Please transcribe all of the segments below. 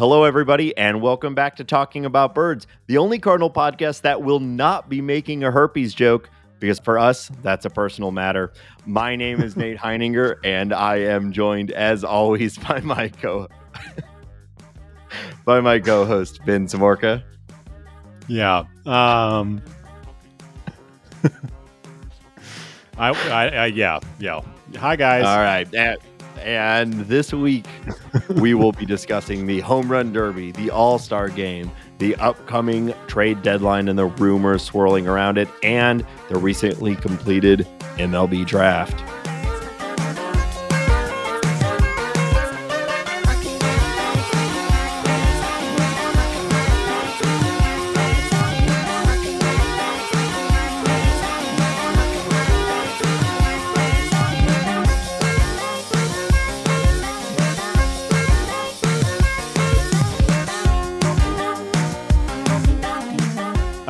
Hello, everybody, and welcome back to Talking About Birds, the only Cardinal podcast that will not be making a herpes joke because for us, that's a personal matter. My name is Nate Heininger, and I am joined, as always, by my co by my co-host Ben Samorka. Yeah. Um, I, I, I, yeah, yeah. Hi guys. All right. And, this week we will be discussing the home run derby, the all-star game, the upcoming trade deadline and the rumors swirling around it, and the recently completed MLB draft.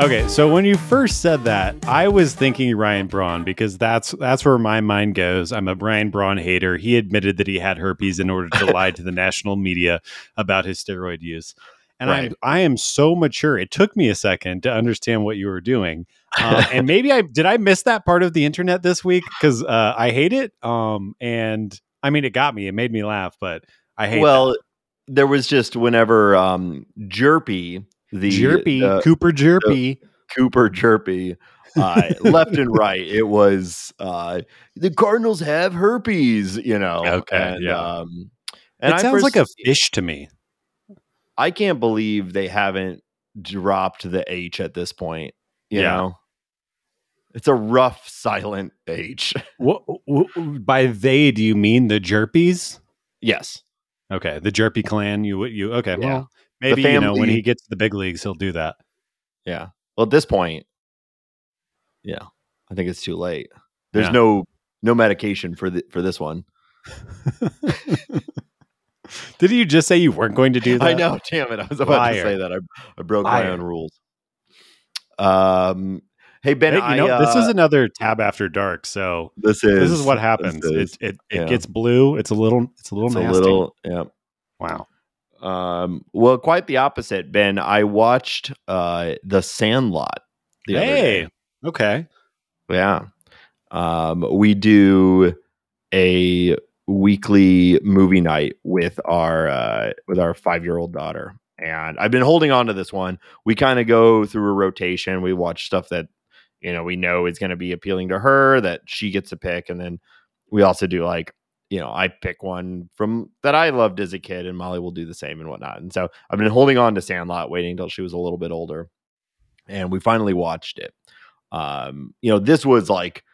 Okay, so when you first said that, I was thinking Ryan Braun because that's that's where my mind goes. I'm a Ryan Braun hater. He admitted that he had herpes in order to lie to the national media about his steroid use. And right. I, I am so mature. It took me a second to understand what you were doing, uh, and maybe I did. I miss that part of the internet this week because uh, I hate it. Um, and I mean, it got me. It made me laugh, but I hate. Well, that. there was just whenever um, Hjerpe the Hjerpe, uh, Cooper Hjerpe, Cooper Hjerpe, uh, left and right. It was uh, the Cardinals have herpes, you know. Okay, and, yeah. Um, and it I sounds like a fish to me. I can't believe they haven't dropped the H at this point. You yeah. know, it's a rough, silent H. what, what, by they, do you mean the Hjerpes? Yes. Okay, the Hjerpe clan. You you okay? Yeah. Well, Maybe family, you know when he gets to the big leagues, he'll do that. Yeah. Well, at this point, yeah, I think it's too late. There's yeah. no no medication for the for this one. Did you just say you weren't going to do that? I know. Damn it! I was about Liar. to say that. I, I broke Liar. my own rules. Um. Hey Ben, hey, you know uh, this is another tab after dark. So this is this is what happens. Is, it it, it yeah. gets blue. It's a little it's a little it's nasty. A little, yeah. Wow. Um, well, quite the opposite, Ben. I watched uh, The Sandlot. The hey, okay, yeah. Um, we do a weekly movie night with our uh, with our five year old daughter, and I've been holding on to this one. We kind of go through a rotation. We watch stuff that you know we know is going to be appealing to her that she gets to pick, and then we also do like you know, I pick one from that I loved as a kid, and Molly will do the same and whatnot. And so I've been holding on to Sandlot, waiting until she was a little bit older, and we finally watched it. Um, you know, this was like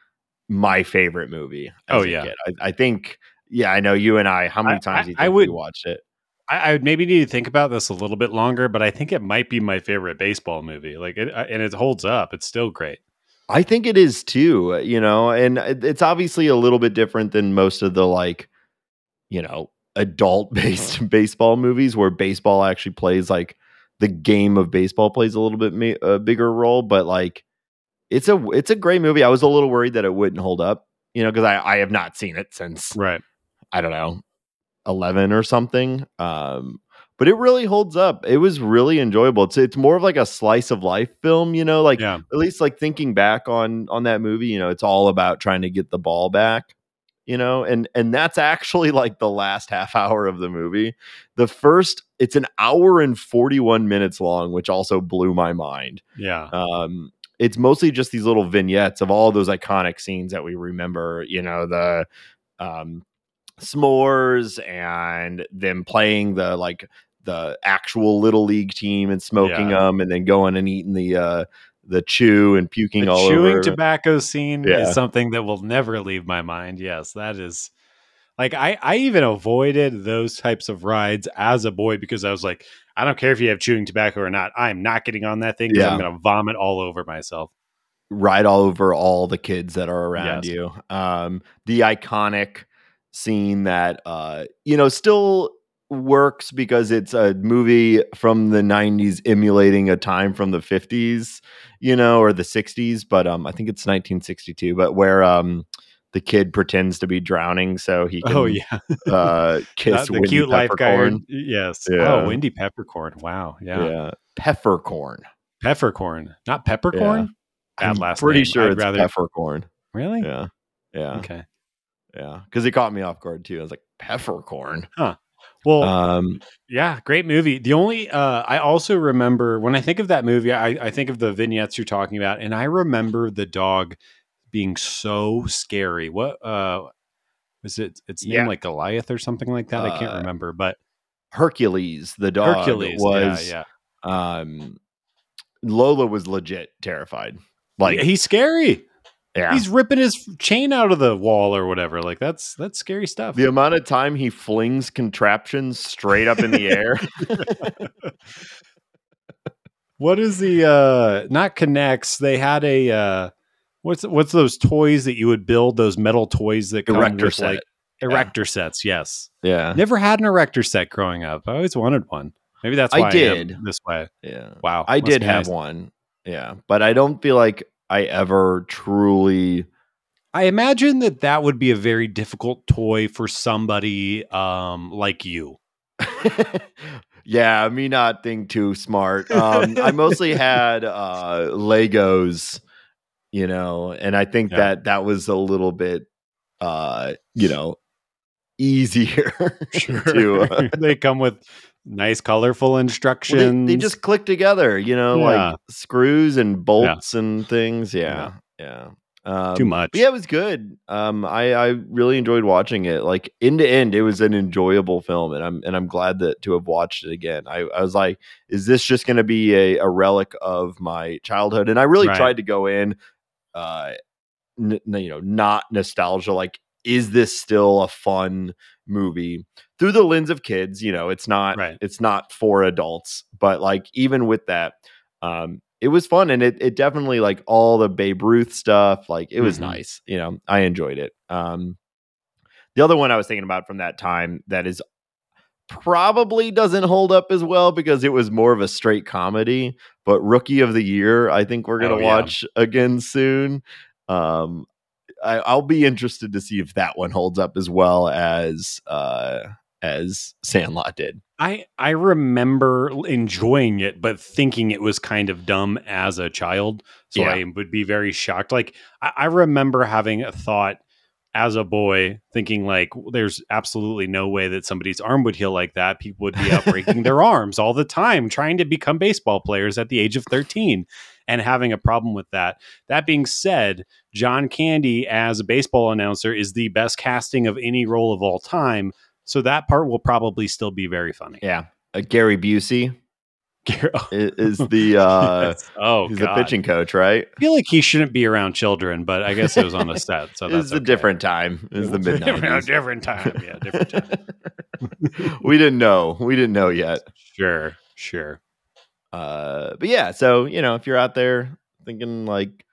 my favorite movie. oh yeah, I, I, think. Yeah, I know you and I. How many times I, I, I would watch it? I, I, would maybe need to think about this a little bit longer, but I think it might be my favorite baseball movie. Like it, and it holds up. It's still great. I think it is too, you know, and it's obviously a little bit different than most of the like, you know, adult based baseball movies where baseball actually plays like the game of baseball plays a little bit ma- a bigger role, but like it's a it's a great movie. I was a little worried that it wouldn't hold up, you know, because I I have not seen it since right. I don't know, eleven or something. Um, but it really holds up. It was really enjoyable. It's it's more of like a slice of life film, you know, like yeah. at least like thinking back on on that movie, you know, it's all about trying to get the ball back, you know, and and that's actually like the last half hour of the movie. The first it's an hour and 41 minutes long, which also blew my mind. Yeah. Um it's mostly just these little vignettes of all those iconic scenes that we remember, you know, the um s'mores and them playing the like the actual little league team and smoking yeah. them and then going and eating the uh the chew and puking the all chewing over. tobacco scene yeah. is something that will never leave my mind. Yes, that is like I I even avoided those types of rides as a boy because I was like I don't care if you have chewing tobacco or not. I'm not getting on that thing because yeah. I'm going to vomit all over myself. Right all over all the kids that are around yes. you. Um, the iconic scene that uh, you know still works because it's a movie from the 90s emulating a time from the 50s you know or the 60s but um i think it's 1962 but where um the kid pretends to be drowning so he can Oh yeah, uh, kiss the Wendy cute. Peffercorn. Yes. Yeah. Oh, Wendy Peffercorn. Wow. Yeah. Yeah. Peffercorn. Peffercorn, not peppercorn. Bad I'm last pretty name. sure I'd it's rather- peppercorn. Really? Yeah. Yeah. Okay. Yeah. Because it caught me off guard too. I was like, peppercorn. Well, Um, Yeah, great movie. The only uh, I also remember when I think of that movie, I, I think of the vignettes you're talking about, and I remember the dog being so scary. What uh, was it? It's named Yeah. like Goliath or something like that. I can't Uh, remember, but Hercules, the dog, Hercules was yeah, yeah. um Lola was legit terrified. Like, Yeah, he's scary. Yeah. He's ripping his chain out of the wall or whatever. Like that's that's scary stuff. the amount of time he flings contraptions straight up in the air. What is the uh not connects? They had a uh what's what's those toys that you would build those metal toys that come Erector with set. like erector sets, yes. yeah. Never had an erector set growing up. I always wanted one. Maybe that's I why I, did. am this way. Yeah. Wow. I must did have nice. one. Yeah. But I don't feel like I ever truly I imagine that that would be a very difficult toy for somebody um like you. yeah, me not think too smart. Um, I mostly had uh, Legos, you know, and I think Yeah. that that was a little bit, uh, you know, easier to. Uh, they come with nice colorful well, instructions. they, they just click together, you know, Yeah. like screws and bolts and things. Yeah. Yeah, yeah. Um, too much. yeah, it was good. Um, I I really enjoyed watching it. Like end to end, it was an enjoyable film, and I'm and I'm glad that to have watched it again. I, I was like, is this just going to be a, a relic of my childhood? And I really Right. tried to go in, uh, n- you know, not nostalgia. Like, is this still a fun movie through the lens of kids? You know, it's not Right. it's not for adults, but like even with that, um, it was fun and it it definitely like all the Babe Ruth stuff, like it was Mhm. nice. You know, I enjoyed it. Um the other one I was thinking about from that time that is probably doesn't hold up as well because it was more of a straight comedy, but Rookie of the Year, I think we're gonna Oh, yeah. watch again soon. Um I, I'll be interested to see if that one holds up as well as uh as Sandlot did. I I remember enjoying it, but thinking it was kind of dumb as a child. So Yeah. I would be very shocked. Like I, I remember having a thought as a boy, thinking like, "There's absolutely no way that somebody's arm would heal like that. People would be out breaking their arms all the time, trying to become baseball players at the age of 13." And having a problem with that. That being said, John Candy as a baseball announcer is the best casting of any role of all time. So that part will probably still be very funny. Yeah. Uh, Gary Busey Oh, is, is the uh yes. oh he's God. the pitching coach, right? I feel like he shouldn't be around children, but I guess it was on the set, so that's a okay. different time. Was the mid nineties. different time. Yeah, different time. we didn't know. We didn't know yet. Sure, sure. Uh, but yeah, so you know, if you're out there thinking like,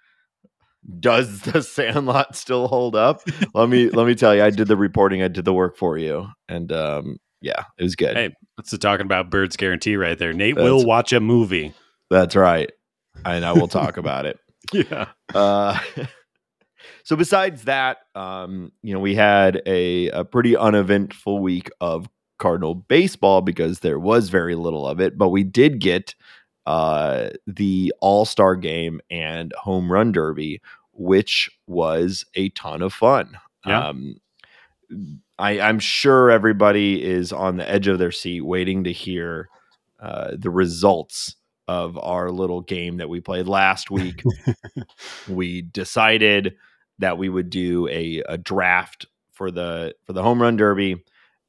does the Sandlot still hold up? let me let me tell you, I did the reporting, I did the work for you, and um, yeah, it was good. Hey, that's the talking about Birds Guarantee right there. Nate That's- will watch a movie. That's right, and I will talk about it. Yeah. Uh, so besides that, um, you know, we had a, a pretty uneventful week of Cardinal baseball because there was very little of it, but we did get uh, the All Star game and Home Run Derby, which was a ton of fun. Yeah. Um, I, I'm sure everybody is on the edge of their seat waiting to hear uh, the results of our little game that we played last week we decided that we would do a, a draft for the for the home run derby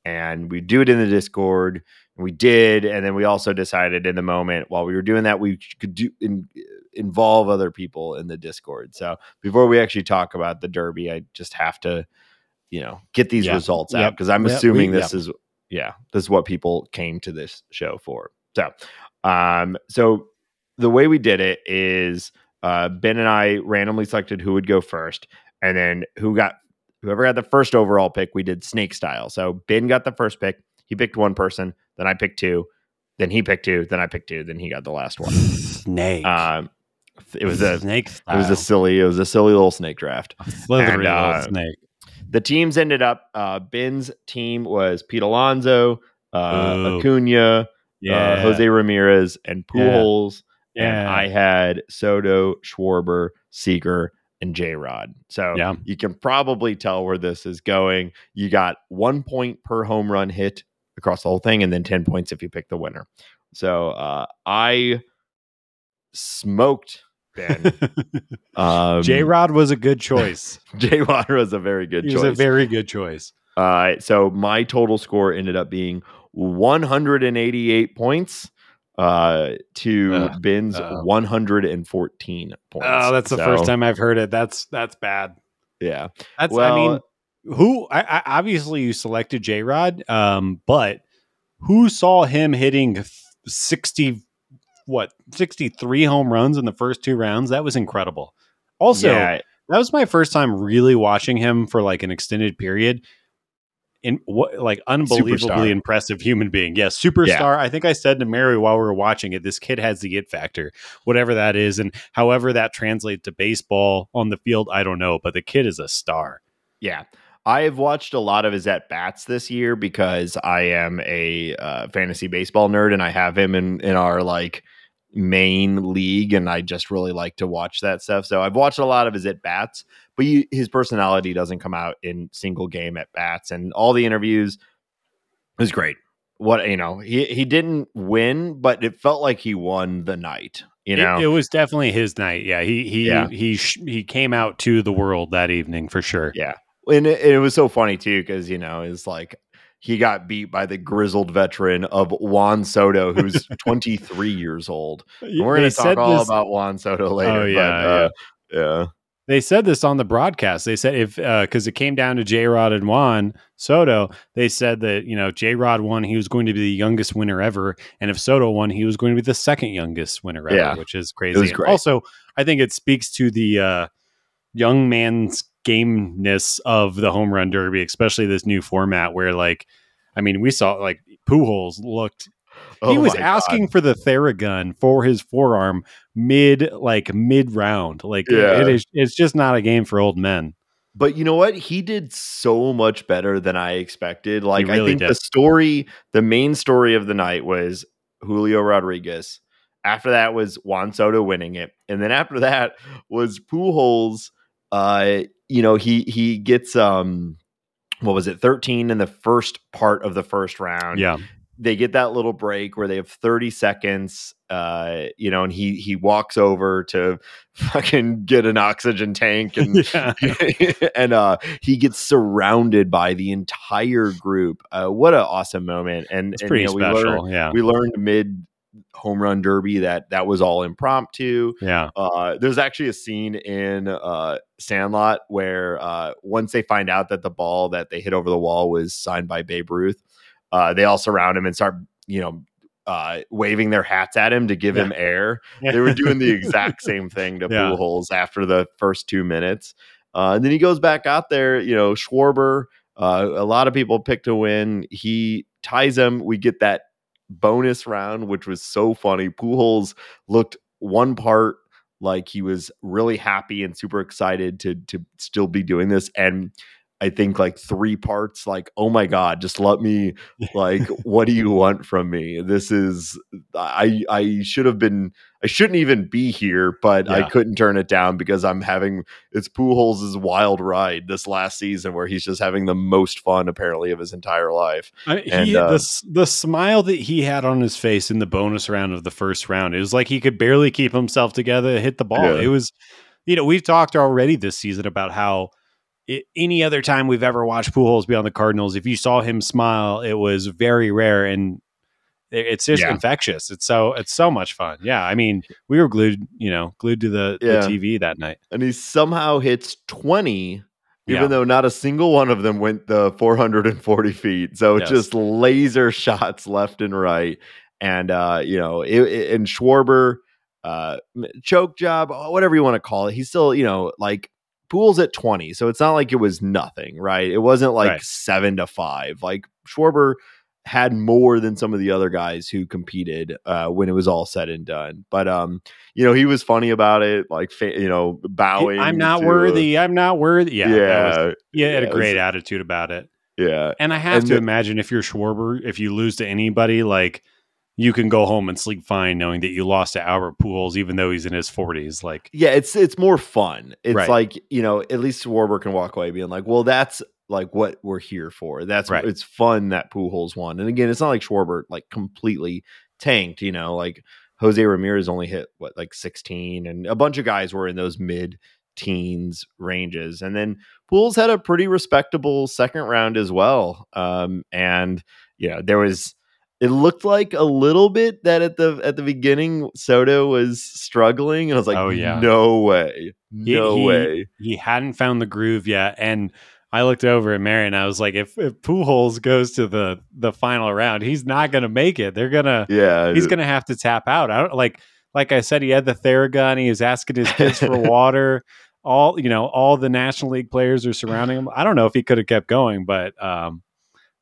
and we do it in the discord we did and then we also decided in the moment while we were doing that we could do in, involve other people in the discord so before we actually talk about the derby i just have to you know get these Yeah. results out because i'm Yep. assuming We- this is yeah this is what people came to this show for so um so the way we did it is uh, Ben and I randomly selected who would go first, and then who got whoever got the first overall pick. We did snake style. So Ben got the first pick. He picked one person. Then I picked two. Then he picked two. Then I picked two. Then he got the last one. Snake. Um, It was a snake. it was a silly it was a silly little snake draft. slithery and, little uh, snake. The teams ended up. Uh, Ben's team was Pete Alonso, uh. Acuna, Yeah, uh, Jose Ramirez, and Yeah. Pujols. And I had Soto, Schwarber, Seager, and J Rod. So Yeah. you can probably tell where this is going. You got one point per home run hit across the whole thing, and then 10 points if you pick the winner. So uh, I smoked Ben. Um, J Rod was a good choice. J Rod was a very good he choice. was a very good choice. Uh, so my total score ended up being 188 points uh, to Uh, Ben's uh. 114 points. Oh, that's the first time I've heard it. That's that's bad. Yeah. That's I mean, who I, I obviously you selected J Rod, um, but who saw him hitting sixty what sixty three home runs in the first two rounds? That was incredible. Also, yeah, that was my first time really watching him for like an extended period. In what like unbelievably Superstar. impressive human being. Yes, superstar. I think I said to Mary while we were watching it, this kid has the it factor, whatever that is, and however that translates to baseball on the field, I don't know, but the kid is a star. yeah. I have watched a lot of his at bats this year because I am a uh, fantasy baseball nerd and I have him in in our like main league and I just really like to watch that stuff. So I've watched a lot of his at bats, but you, his personality doesn't come out in single game at bats and all the interviews it was great. What you know, he he didn't win, but it felt like he won the night. You It- know, it, was definitely his night. Yeah, he he Yeah. he sh- he came out to the world that evening for sure. Yeah. And it, it was so funny too because you know it's like he got beat by the grizzled veteran of Juan Soto, who's 23 years old. And we're going to talk all this- about Juan Soto later. Oh, yeah, but, uh, yeah, They said this on the broadcast. They said if because it came down to J Rod and Juan Soto, they said that you know J Rod won, he was going to be the youngest winner ever, and if Soto won, he was going to be the second youngest winner ever, Yeah. which is crazy. Also, I think it speaks to the uh, young man's gameness of the home run derby, especially this new format where like. I mean, we saw like Pujols looked Oh he was my God. asking for the Theragun for his forearm mid like mid round. Like Yeah. it is it's just not a game for old men. But you know what? He did so much better than I expected. Like I think did. the story, the main story of the night was Julio Rodriguez. After that was Juan Soto winning it, and then after that was Pujols. Uh, you know he he gets um, what was it, thirteen in the first part of the first round. Yeah. they get that little break where they have 30 seconds uh you know and he he walks over to fucking get an oxygen tank and yeah. and uh he gets surrounded by the entire group uh what an awesome moment and, It's and, pretty you know, we special. learned, yeah. we learned mid home run derby that that was all impromptu yeah. uh, there's actually a scene in uh, Sandlot where uh, once they find out that the ball that they hit over the wall was signed by Babe Ruth, uh, they all surround him and start, you know, uh, waving their hats at him to give him air. They were doing the exact same thing to Yeah. Pujols after the first two minutes. Uh, and then he goes back out there, you know, Schwarber. Uh, a lot of people pick to win. He ties him. We get that bonus round, which was so funny. Pujols looked one part like he was really happy and super excited to to still be doing this, and I think like three parts like, oh my god, just let me like, what do you want from me? This is I I should have been I shouldn't even be here, but I couldn't turn it down because I'm having it's Pujols' wild ride this last season where he's just having the most fun apparently of his entire life. I, And, uh, the the smile that he had on his face in the bonus round of the first round, it was like he could barely keep himself together, hit the ball. Yeah. It was, you know, we've talked already this season about how i any other time we've ever watched Pujols be on the Cardinals, if you saw him smile, it was very rare and it- it's just Yeah. infectious. It's so it's so much fun. Yeah, I mean, we were glued, you know, glued to the, Yeah. the TV that night. And he somehow hits 20 even Yeah. though not a single one of them went the 440 feet. So Yes. just laser shots left and right. And, uh, you know, it, it- and Schwarber, uh, choke job, whatever you want to call it. He's still, you know, like Pool's at 20. So it's not like it was nothing, right? It wasn't like Right. seven to five. Like Schwarber had more than some of the other guys who competed uh, when it was all said and done. But um, you know, he was funny about it, like fa- you know, bowing. I'm not to, worthy. I'm not worthy. Yeah, Yeah, was, he had a great was- attitude about it. yeah, And I have And to the- imagine if you're Schwarber, if you lose to anybody, like you can go home and sleep fine knowing that you lost to Albert Pujols, even though he's in his 40s. Like, yeah. It's it's more fun. It's Right. like you know, at least Schwarber can walk away being like, well, that's like what we're here for. That's Right. it's fun that Pujols won. And again, it's not like Schwarber like completely tanked. You know, like Jose Ramirez only hit what like 16, and a bunch of guys were in those mid teens ranges. And then Pujols had a pretty respectable second round as well. Um, and you know, there was it looked like a little bit that at the at the beginning Soto was struggling, and I was like, Oh, yeah. no way, He- no he- way. he hadn't found the groove yet. And I looked over at Mary and I was like, if, if Pujols goes to the the final round, he's not going to make it. They're gonna Yeah, he's going to have to tap out. I don't like like I said, he had the Theragun. He was asking his kids for water. All you know, all the National League players are surrounding him. I don't know if he could have kept going, but um,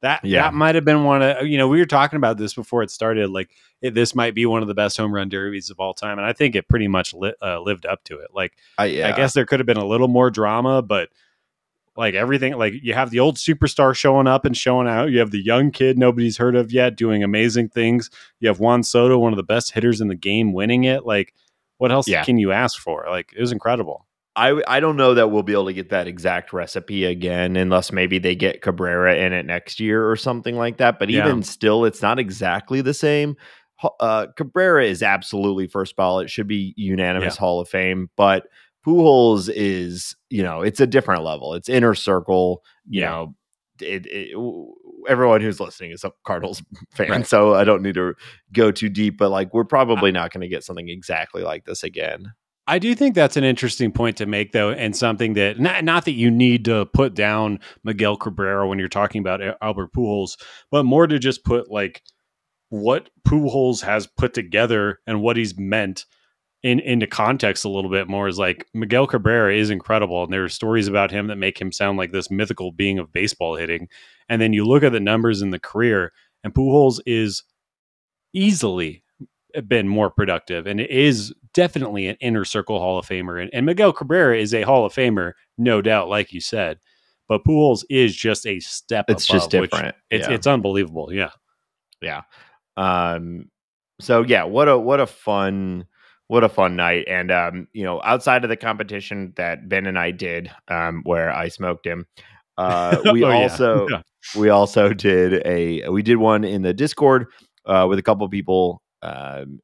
that Yeah. that might have been one of you know we were talking about this before it started. Like it, this might be one of the best home run derbies of all time, and I think it pretty much li- uh, lived up to it. Like I, yeah. I guess there could have been a little more drama, but like everything, like you have the old superstar showing up and showing out. You have the young kid nobody's heard of yet doing amazing things. You have Juan Soto, one of the best hitters in the game, winning it. Like, what else Yeah. can you ask for? Like, it was incredible. I I don't know that we'll be able to get that exact recipe again unless maybe they get Cabrera in it next year or something like that. But Yeah. even still, it's not exactly the same. Uh, Cabrera is absolutely first ballot; should be unanimous Hall of Fame. But Pujols is, you know, it's a different level. It's inner circle. You Yeah. know, it, it, everyone who's listening is a Cardinals fan, Right. so I don't need to go too deep. But like, we're probably not going to get something exactly like this again. I do think that's an interesting point to make, though, and something that not not that you need to put down Miguel Cabrera when you're talking about Al- Albert Pujols, but more to just put like what Pujols has put together and what he's meant in into context a little bit more. Is like Miguel Cabrera is incredible, and there are stories about him that make him sound like this mythical being of baseball hitting. And then you look at the numbers in the career, and Pujols is easily been more productive and is definitely an inner circle Hall of Famer. And, and Miguel Cabrera is a Hall of Famer, no doubt, like you said. But Pujols is just a step It's above, just different. It's Yeah. it's unbelievable. Yeah. yeah um so yeah what a what a fun what a fun night and um you know outside of the competition that ben and i did um where i smoked him uh we Oh, yeah. also Yeah. we also did a we did one in the discord uh with a couple people um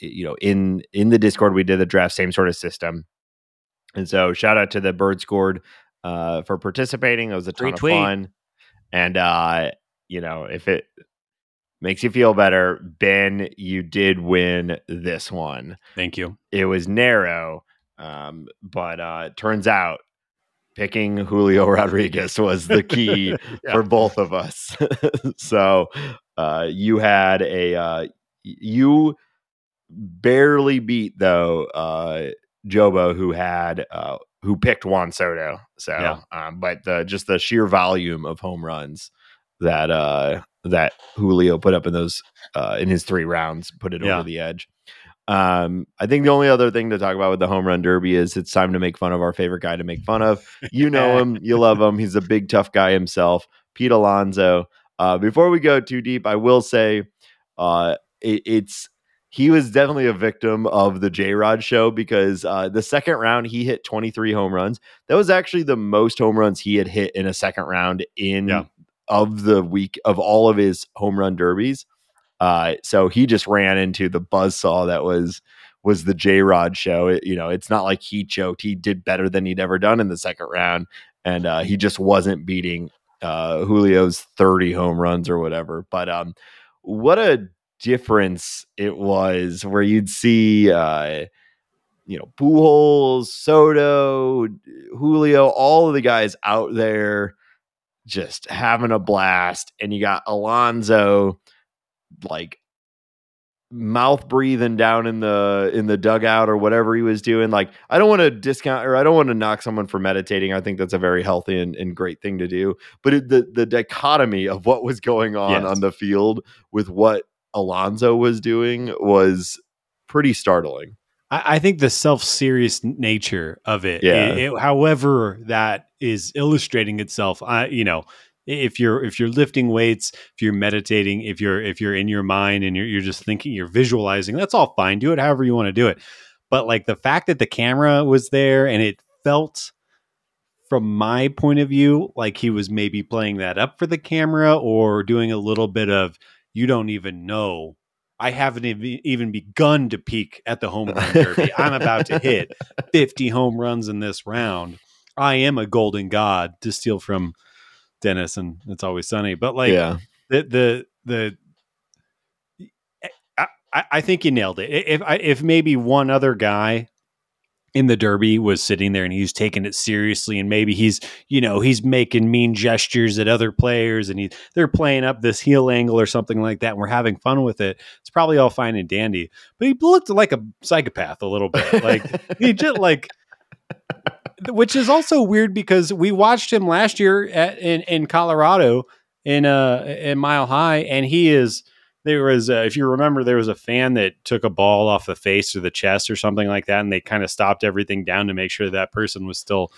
you know in in the discord we did the draft same sort of system and so shout out to the bird scored uh for participating it was a ton of Retweet. fun and uh you know if it makes you feel better ben you did win this one Thank you. it was narrow um but uh turns out picking julio rodriguez was the key Yeah. for both of us so uh you had a uh you barely beat though uh jobo who had uh who picked juan soto. So Yeah. um but the just the sheer volume of home runs that uh that julio put up in those uh in his three rounds put it Yeah. over the edge. Um i think the only other thing to talk about with the home run derby is it's time to make fun of our favorite guy to make fun of. You know him. You love him. He's a big tough guy himself pete alonso. Uh before we go too deep i will say uh it, it's he was definitely a victim of the J Rod show because uh, the second round he hit 23 home runs. That was actually the most home runs he had hit in a second round in Yeah. of the week of all of his home run derbies. Uh, so he just ran into the buzzsaw that was was the J Rod show. It- you know, it's not like he choked. He did better than he'd ever done in the second round, and uh, he just wasn't beating uh, Julio's 30 home runs or whatever. But um, what a difference it was where you'd see uh you know Pujols, Soto, Julio, all of the guys out there just having a blast and you got Alonso like mouth breathing down in the in the dugout or whatever he was doing. Like i don't want to discount or i don't want to knock someone for meditating. I think that's a very healthy and, and great thing to do. But it, the the dichotomy of what was going on Yes. on the field with what alonso was doing was pretty startling I, I think the self-serious nature of it, Yeah. it- it- however that is illustrating itself, I, you know, if you're if you're lifting weights, if you're meditating, if you're if you're in your mind and you're you're just thinking, you're visualizing, that's all fine. Do it however you want to do it. But like the fact that the camera was there and it felt from my point of view like he was maybe playing that up for the camera or doing a little bit of you don't even know I haven't ev- even begun to peak at the home run derby. I'm about to hit 50 home runs in this round. I am a golden god to steal from Dennis and it's always sunny. But like yeah the the the I, I- I think you nailed it. If I- if maybe one other guy in the derby was sitting there and he's taking it seriously and maybe he's you know he's making mean gestures at other players and he they're playing up this heel angle or something like that and we're having fun with it. It's probably all fine and dandy but he looked like a psychopath a little bit. Like he just like which is also weird because we watched him last year at, in in Colorado in uh in Mile High, and he is there was uh, if you remember there was a fan that took a ball off the face or the chest or something like that, and they kind of stopped everything down to make sure that person was still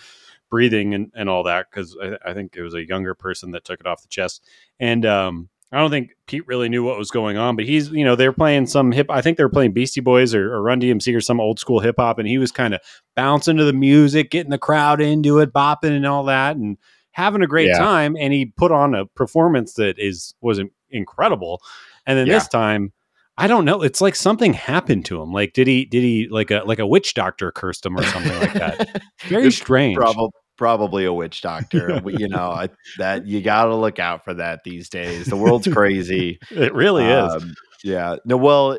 breathing and, and all that because I, I think it was a younger person that took it off the chest and um I don't think Pete really knew what was going on, but he's, you know, they're playing some hip. I think they were playing Beastie Boys or, or Run DMC or some old school hip hop, and he was kind of bouncing to the music, getting the crowd into it, bopping and all that, and having a great Yeah. time. And he put on a performance that is was in- incredible. And then Yeah. this time, I don't know. It's like something happened to him. Like did he did he like a like a witch doctor cursed him or something like that? Very It's strange. Probably probably a witch doctor. You know, I, that you got to look out for that these days. The world's crazy. It really is. Um, yeah. No, well,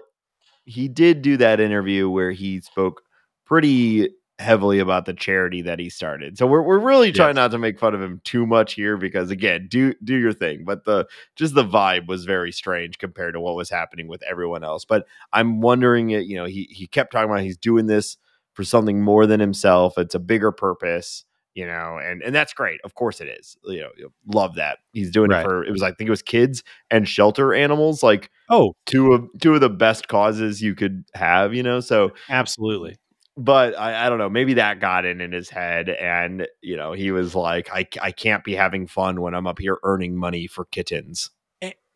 he did do that interview where he spoke pretty heavily about the charity that he started. So we're we're really trying Yes. not to make fun of him too much here because again, do do your thing. But the just the vibe was very strange compared to what was happening with everyone else. But I'm wondering, uh, you know, he he kept talking about he's doing this for something more than himself. It's a bigger purpose. You know, and and that's great. Of course, it is. You know, love that he's doing Right. it for. It was, I think, it was kids and shelter animals. Like oh, two of two of the best causes you could have, you know. So, absolutely. But I, I don't know, maybe that got in in his head, and you know, he was like, I I can't be having fun when I'm up here earning money for kittens.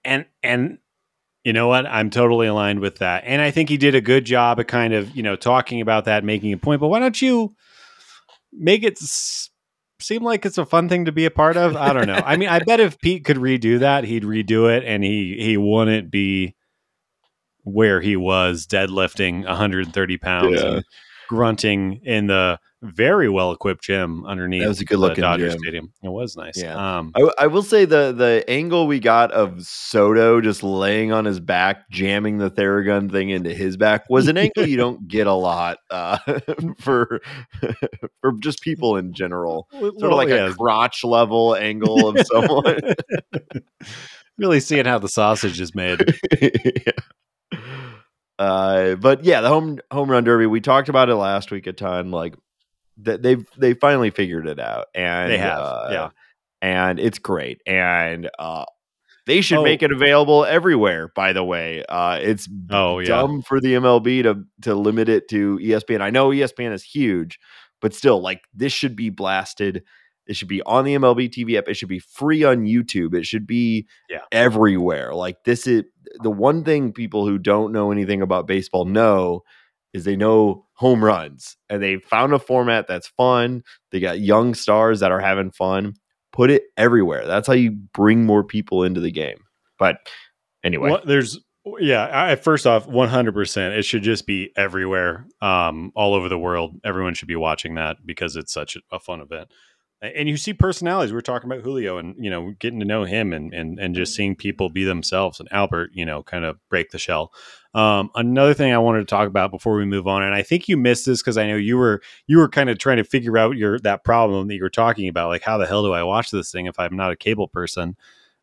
and and you know what i'm totally aligned with that and i think he did a good job of kind of you know talking about that making a point but why don't you make it s- seem like it's a fun thing to be a part of i don't know i mean i bet if pete could redo that he'd redo it and he he wouldn't be where he was deadlifting 130 pounds Yeah. and grunting in the very well equipped gym underneath That was a good looking Dodger gym. Stadium. It was nice. Yeah. Um, I, I will say the the angle we got of Soto just laying on his back, jamming the Theragun thing into his back was an angle you don't get a lot uh, for for just people in general. Sort of like a crotch level angle of someone. really seeing how the sausage is made. yeah. Uh, but yeah, the home home run derby. We talked about it last week a ton. Like that they've they finally figured it out, and They have, uh, yeah. and it's great. And uh, they should Oh. make it available everywhere. By the way, uh, it's Oh yeah, dumb for the MLB to to limit it to ESPN. I know ESPN is huge, but still, like this should be blasted. It should be on the MLB TV app. It should be free on YouTube. It should be Yeah. everywhere. Like this is the one thing people who don't know anything about baseball know is they know home runs and they found a format that's fun. They got young stars that are having fun. Put it everywhere. That's how you bring more people into the game. But anyway, What- there's yeah. I, first off, one hundred percent. It should just be everywhere, um, all over the world. Everyone should be watching that because it's such a fun event. And you see personalities. We're talking about Julio, and you know, getting to know him, and and and just seeing people be themselves. And Albert, you know, kind of break the shell. Um, another thing I wanted to talk about before we move on, and I think you missed this because I know you were you were kind of trying to figure out your that problem that you were talking about, like how the hell do I watch this thing if I'm not a cable person?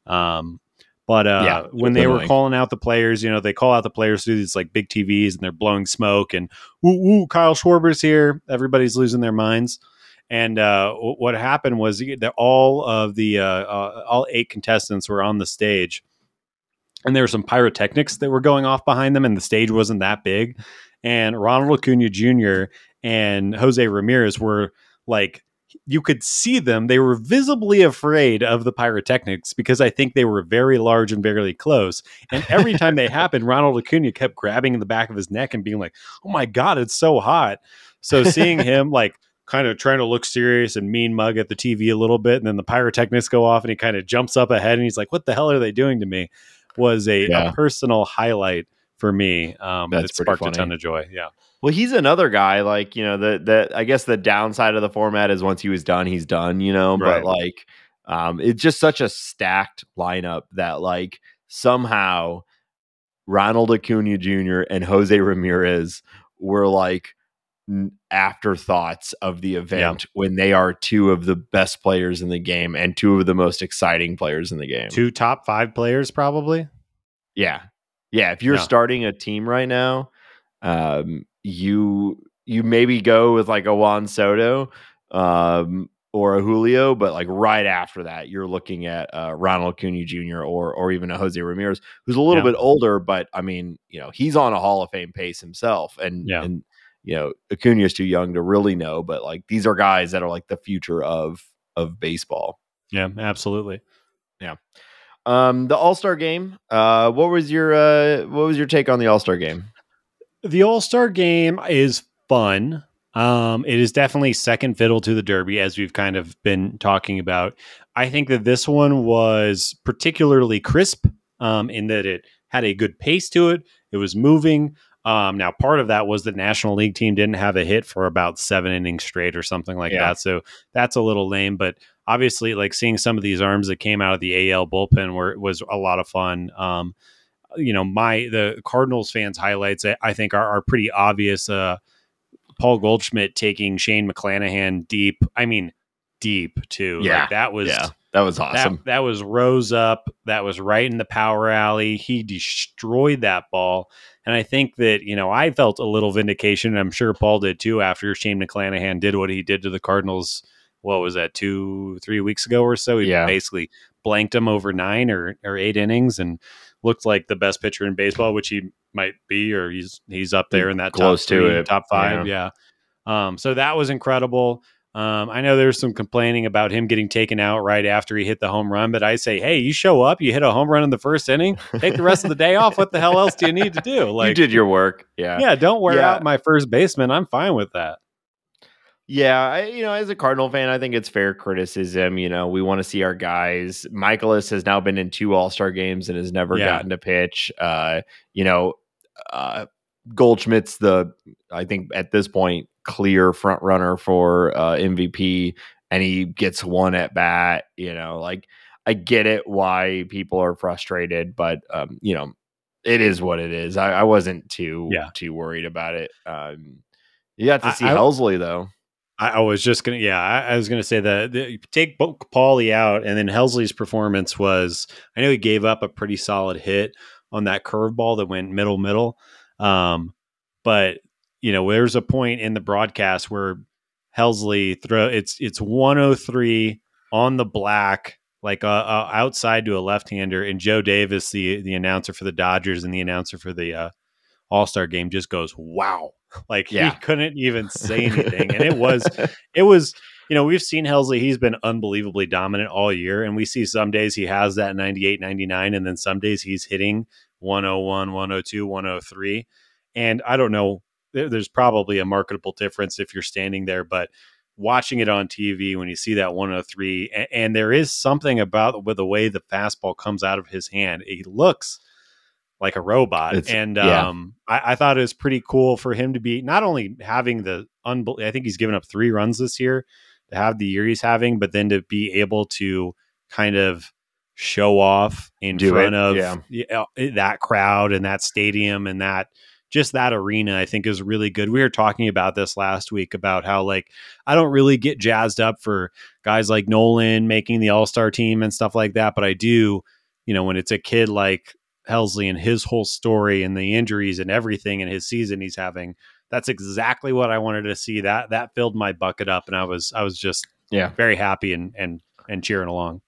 Um, But uh, Yeah, when they were calling out the players, you know, they call out the players through these like big TVs and they're blowing smoke and woo woo, Kyle Schwarber's here. Everybody's losing their minds. And uh, w- what happened was that all of the uh, uh, all eight contestants were on the stage, and there were some pyrotechnics that were going off behind them, and the stage wasn't that big. And Ronald Acuna Jr. and Jose Ramirez were like you could see them. They were visibly afraid of the pyrotechnics because I think they were very large and very close. And every time they happened, Ronald Acuna kept grabbing the back of his neck and being like, "Oh my god, it's so hot!" So seeing him like kind of trying to look serious and mean mug at the TV a little bit, and then the pyrotechnics go off, and he kind of jumps up ahead and he's like, "What the hell are they doing to me?" Was a, Yeah. a personal highlight for me. Um, That's it pretty sparked a ton of joy. Yeah. Well, he's another guy. Like you know, the the I guess the downside of the format is once he was done, he's done. You know, Right. but like, um, it's just such a stacked lineup that like somehow Ronald Acuna Jr. and Jose Ramirez were like n- afterthoughts of the event when they are two of the best players in the game and two of the most exciting players in the game. Two top five players, probably. Yeah. Yeah. If you're Yeah. starting a team right now, um, you you maybe go with like a Juan Soto um, or a Julio, but like right after that, you're looking at uh, Ronald Acuna Jr. or or even a Jose Ramirez, who's a little Yeah. bit older, but I mean, you know, he's on a Hall of Fame pace himself, and Yeah. and you know, Acuna is too young to really know, but like these are guys that are like the future of of baseball. Yeah, absolutely. Yeah. Um, the All Star game. Uh, what was your uh, what was your take on the All Star game? The All Star game is fun. Um, it is definitely second fiddle to the Derby, as we've kind of been talking about. I think that this one was particularly crisp um, in that it had a good pace to it. It was moving. Um, now, part of that was the National League team didn't have a hit for about seven innings straight or something like Yeah. that. So that's a little lame. But obviously, like seeing some of these arms that came out of the AL bullpen were was a lot of fun. Um, you know, my the Cardinals fans highlights I, I think are, are pretty obvious. Uh, Paul Goldschmidt taking Shane McClanahan deep. I mean, deep too. Yeah. like, that was yeah, that was awesome. that, that was rose up. That was right in the power alley. He destroyed that ball. And I think that, you know, I felt a little vindication. And I'm sure Paul did too after Shane McClanahan did what he did to the Cardinals. What was that, two, three weeks ago or so? He Yeah. basically blanked them over nine or, or eight innings and looked like the best pitcher in baseball, which he might be, or he's he's up there in that Close top to three, it. top five. Yeah. Um, so that was incredible. Um, I know there's some complaining about him getting taken out right after he hit the home run, but I say, hey, you show up, you hit a home run in the first inning, take the rest of the day off. What the hell else do you need to do? Like, you did your work. Yeah. yeah, don't wear Yeah. out my first baseman. I'm fine with that. Yeah, I, you know, as a Cardinal fan, I think it's fair criticism. You know, we want to see our guys. Mikolas has now been in two All Star games and has never Yeah. gotten to pitch. Uh, you know, uh, Goldschmidt's the, I think at this point, clear front runner for uh, MVP, and he gets one at bat. You know, like I get it why people are frustrated, but um, you know, it is what it is. I, I wasn't too Yeah. too worried about it. Um, you got to see I- Helsley though. I, I was just gonna, yeah, I, I was gonna say that the, take Paulie out, and then Helsley's performance was. I know he gave up a pretty solid hit on that curveball that went middle middle, um, but you know, there's a point in the broadcast where Helsley throw it's it's 103 on the black, like uh, uh, outside to a left hander, and Joe Davis, the the announcer for the Dodgers and the announcer for the uh, All Star game, just goes, "Wow!" Like Yeah. he couldn't even say anything, and it was it was you know we've seen Helsley he's been unbelievably dominant all year and we see some days he has that 98 99 and then some days he's hitting 101 102 103 and I don't know there- there's probably a marketable difference if you're standing there but watching it on TV when you see that 103 and, and there is something about with the way the fastball comes out of his hand he looks like a robot It's- and yeah. um I, I thought it was pretty cool for him to be not only having the unbel- I think he's given up three runs this year to have the year he's having, but then to be able to kind of show off in Do front it, of yeah. yeah, that crowd and that stadium and that just that arena, I think is really good. We were talking about this last week about how like I don't really get jazzed up for guys like Nolan making the All Star team and stuff like that, but I do you know, when it's a kid like Helsley and his whole story and the injuries and everything and his season he's having, that's exactly what I wanted to see. That that filled my bucket up, and I was I was just yeah very happy and and and cheering along.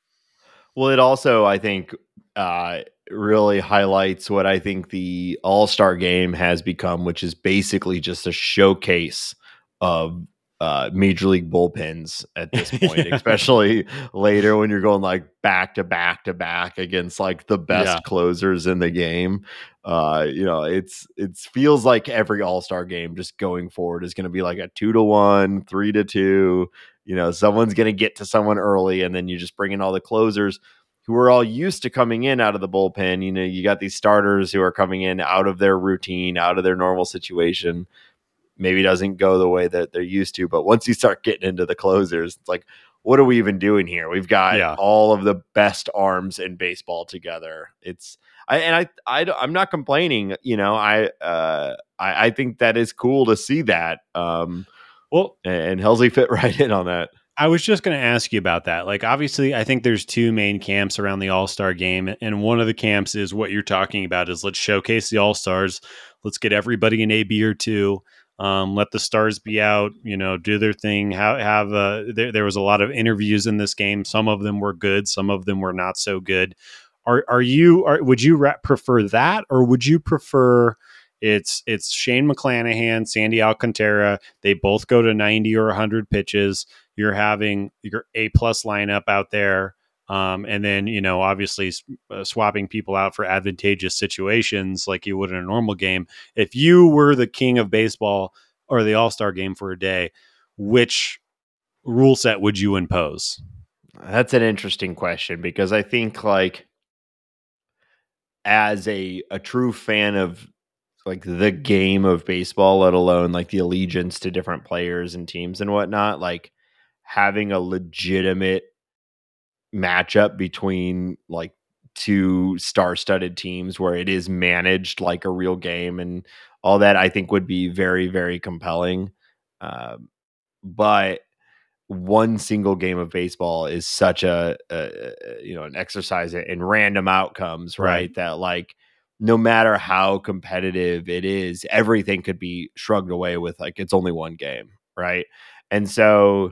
Well, it also I think uh, really highlights what I think the All Star game has become, which is basically just a showcase of uh, major league bullpens at this point, yeah. especially later when you're going like back to back to back against like the best yeah. closers in the game. Uh, you know, it's it feels like every All Star game just going forward is going to be like a two to one, three to two. You know, someone's going to get to someone early, and then you just bring in all the closers who are all used to coming in out of the bullpen. You know, you got these starters who are coming in out of their routine, out of their normal situation maybe doesn't go the way that they're used to. But once you start getting into the closers, it's like, what are we even doing here? We've got yeah. all of the best arms in baseball together. It's I and I, I I'm not complaining. You know, I uh I, I think that is cool to see that. Um, well, and Helsley fit right in on that. I was just going to ask you about that. Like, obviously, I think there's two main camps around the All Star game, and one of the camps is what you're talking about: is let's showcase the All Stars, let's get everybody an AB or two, um, let the stars be out, you know, do their thing. Have, have uh, there, there was a lot of interviews in this game. Some of them were good, some of them were not so good. Are are you? Are, would you prefer that, or would you prefer? It's it's Shane McClanahan, Sandy Alcantara. They both go to ninety or hundred pitches. You're having your A plus lineup out there. Um, and then, you know, obviously uh, swapping people out for advantageous situations like you would in a normal game. If you were the king of baseball or the all star game for a day, which rule set would you impose? That's an interesting question because I think, like, as a, a true fan of like the game of baseball, let alone like the allegiance to different players and teams and whatnot, like having a legitimate matchup between like two star-studded teams where it is managed like a real game and all that i think would be very very compelling uh, but one single game of baseball is such a, a, you know an exercise in random outcomes right? right that like no matter how competitive it is everything could be shrugged away with like it's only one game right and so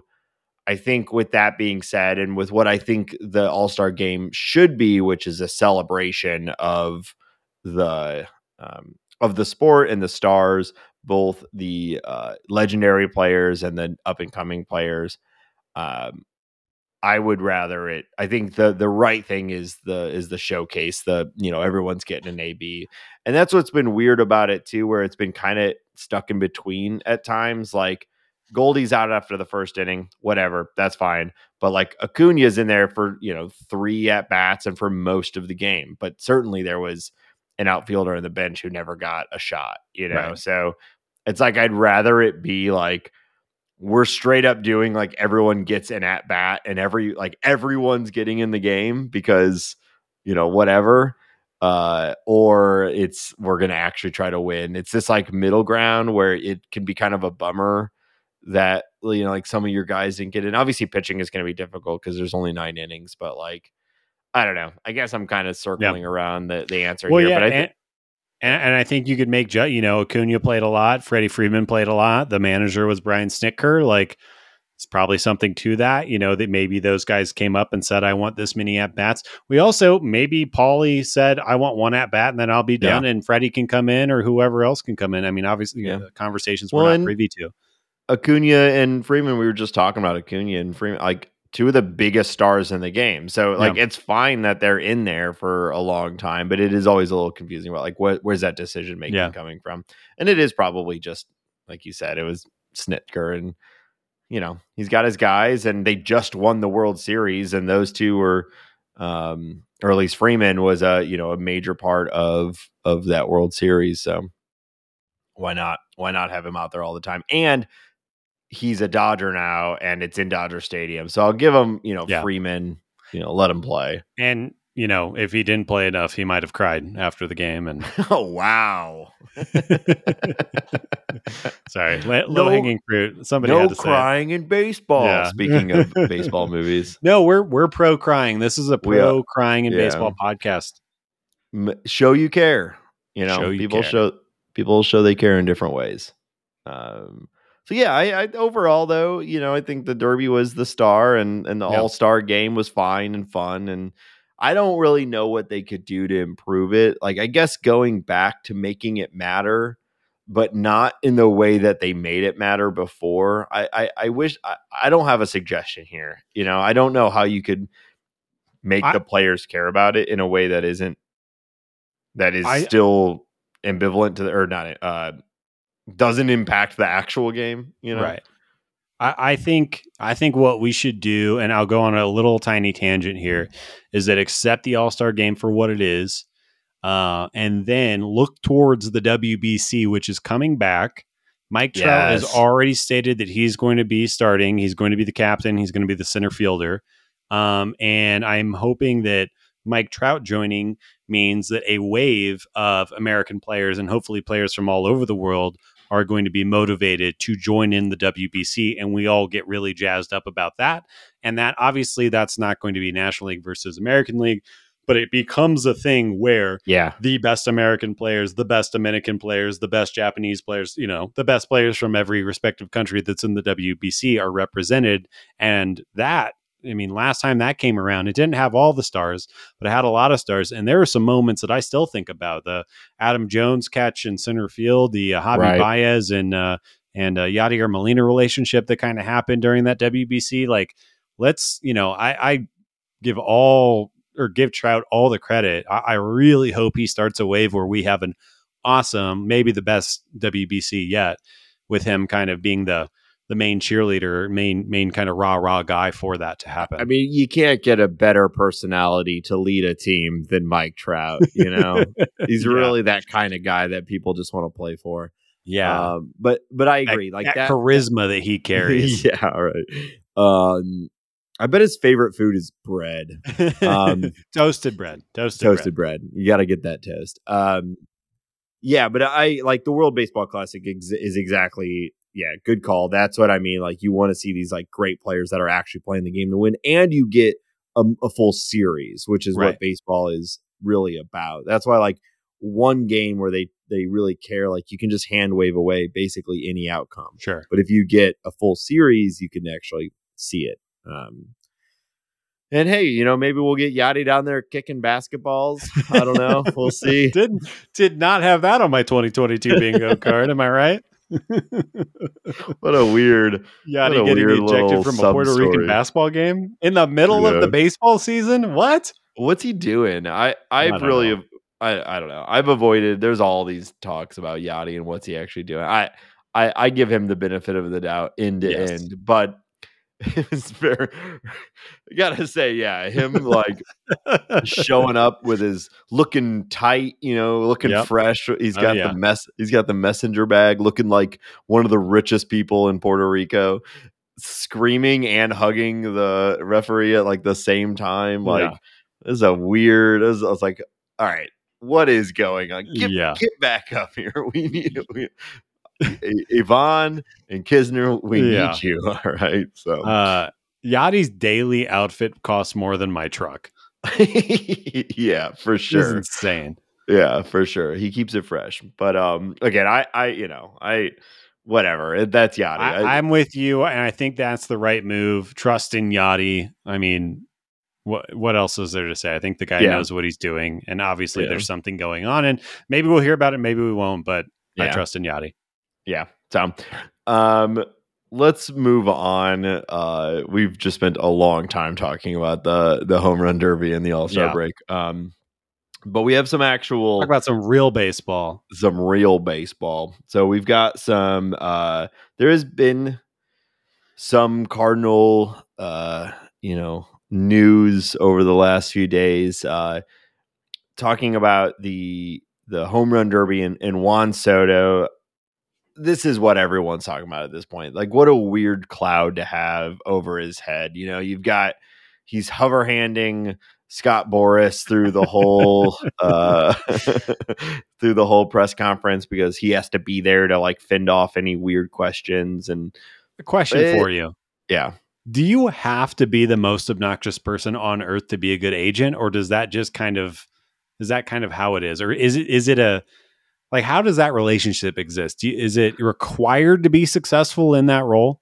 I think with that being said, and with what I think the All Star game should be, which is a celebration of the um, of the sport and the stars, both the uh, legendary players and the up and coming players. Um, I would rather it. I think the the right thing is the is the showcase. The you know everyone's getting an AB, and that's what's been weird about it too, where it's been kind of stuck in between at times. Like Goldie's out after the first inning, whatever, that's fine. But like Acuna's in there for, you know, three at bats and for most of the game. But certainly there was an outfielder in the bench who never got a shot, you know? Right. So it's like I'd rather it be like we're straight up doing like everyone gets an at bat and every like everyone's getting in the game because, you know, whatever uh, or it's we're gonna actually try to win. It's this like middle ground where it can be kind of a bummer that you know like some of your guys didn't get in. Obviously, pitching is going to be difficult because there's only nine innings, but like I don't know. I guess I'm kind of circling yep. around the the answer well, here. Yeah, but I think. And, and, I think you could make, you know, Acuna played a lot. Freddie Freeman played a lot. The manager was Brian Snitker. Like, it's probably something to that, you know, that maybe those guys came up and said, I want this many at bats. We also, maybe Paulie said, I want one at bat and then I'll be done yeah. and Freddie can come in or whoever else can come in. I mean, obviously, yeah. uh, conversations we're well, not privy to. Acuna and Freeman, we were just talking about Acuna and Freeman, like two of the biggest stars in the game. So like yeah. it's fine that they're in there for a long time, but it is always a little confusing about like what where's that decision making yeah. coming from? And it is probably just like you said, it was Snitker and you know, he's got his guys and they just won the World Series and those two were um or at least Freeman was a, you know, a major part of of that World Series. So why not? Why not have him out there all the time? And he's a Dodger now and it's in Dodger Stadium. So I'll give him, you know, yeah. Freeman, you know, let him play. And you know, if he didn't play enough, he might have cried after the game. And oh wow, sorry, low no, hanging fruit. Somebody no had to say crying in baseball. Yeah. Speaking of baseball movies, no, we're we're pro crying. This is a pro crying in yeah. baseball podcast. Show you care. You know, show you people care. show people show they care in different ways. Um, so yeah, I, I, overall though, you know, I think the Derby was the star, and and the yep. All Star game was fine and fun, and I don't really know what they could do to improve it. Like I guess going back to making it matter, but not in the way that they made it matter before. I I, I wish I, I don't have a suggestion here. You know, I don't know how you could make I, the players care about it in a way that isn't that is still ambivalent to the or not uh doesn't impact the actual game, you know? Right. I, I think I think what we should do, and I'll go on a little tiny tangent here, is that accept the All Star game for what it is, uh, and then look towards the WBC, which is coming back. Mike Trout yes. has already stated that he's going to be starting. He's going to be the captain. He's going to be the center fielder. Um, and I'm hoping that Mike Trout joining means that a wave of American players and hopefully players from all over the world are going to be motivated to join in the WBC and we all get really jazzed up about that. And that obviously that's not going to be National League versus American League but it becomes a thing where yeah. the best American players the best Dominican players the best Japanese players you know the best players from every respective country that's in the WBC are represented. And that I mean, last time that came around, it didn't have all the stars, but it had a lot of stars. And there were some moments that I still think about the Adam Jones catch in center field, the uh, Javi right. Baez and uh, and uh, Yadier Molina relationship that kind of happened during that WBC. Like, let's you know, I, I give all or give Trout all the credit. I, I really hope he starts a wave where we have an awesome, maybe the best WBC yet, with him kind of being the the main cheerleader, main main kind of rah rah guy for that to happen. I mean, you can't get a better personality to lead a team than Mike Trout. You know, he's yeah. really that kind of guy that people just want to play for. Yeah, um, but but I agree. That, like that, that charisma that he carries. yeah, right. Um, I bet his favorite food is bread. Um, toasted bread. Toasted, toasted bread. bread. You got to get that toast. Um, yeah, but I like the World Baseball Classic ex- is exactly yeah, good call. That's what I mean. Like you want to see these like great players that are actually playing the game to win, and you get a, a full series, which is right. what baseball is really about. That's why like one game where they they really care, like you can just hand wave away basically any outcome. Sure. But if you get a full series, you can actually see it. Um, and hey, you know, maybe we'll get Yadi down there kicking basketballs. I don't know. We'll see. did did not have that on my 2022 bingo card. Am I right? what a weird Yadi getting weird ejected from a Puerto Rican basketball game in the middle yeah. of the baseball season. What? What's he doing? I I've I really know. I I don't know. I've avoided. There's all these talks about Yadi and what's he actually doing. I I I give him the benefit of the doubt end to yes. end, but it was very I gotta say, yeah, him like showing up with his looking tight, you know, looking yep. fresh. He's oh, got oh, yeah. the mess he's got the messenger bag looking like one of the richest people in Puerto Rico, screaming and hugging the referee at like the same time. Like yeah. this is a weird I was, I was like, all right, what is going on? Get, yeah. get back up here. We need we, Ivan and Knizner, we yeah. need you. All right. So uh Yadi's daily outfit costs more than my truck. yeah, for sure. insane. Yeah, for sure. He keeps it fresh. But um again, I I you know, I whatever. That's Yadi. I, am with you, and I think that's the right move. Trust in Yadi. I mean, what what else is there to say? I think the guy yeah. knows what he's doing, and obviously yeah. there's something going on, and maybe we'll hear about it, maybe we won't. But yeah. I trust in Yadi. Yeah. So, um, let's move on. Uh, we've just spent a long time talking about the the home run derby and the All Star yeah. break. Um, but we have some actual talk about some real baseball. Some real baseball. So we've got some. Uh, there has been some Cardinal, uh, you know, news over the last few days, uh, talking about the the home run derby and, and Juan Soto this is what everyone's talking about at this point. Like, what a weird cloud to have over his head. You know, you've got he's hover handing Scott Boras through the whole uh, through the whole press conference because he has to be there to like fend off any weird questions and A question It- for you. yeah. Do you have to be the most obnoxious person on earth to be a good agent or does that just kind of is that kind of how it is or is it is it a like how does that relationship exist? Is it required to be successful in that role?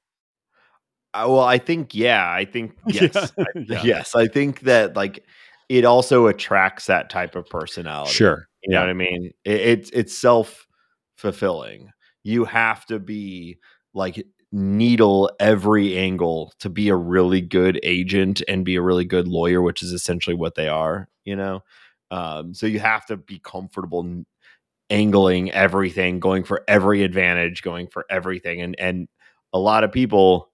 Uh, well, I think yeah, I think yes. Yeah. I- Yeah. Yes, I think that like it also attracts that type of personality. Sure. You know what I mean? It, it's it's self fulfilling. You have to be like needle every angle to be a really good agent and be a really good lawyer, which is essentially what they are. You know, um, so you have to be comfortable angling everything, going for every advantage, going for everything, and and a lot of people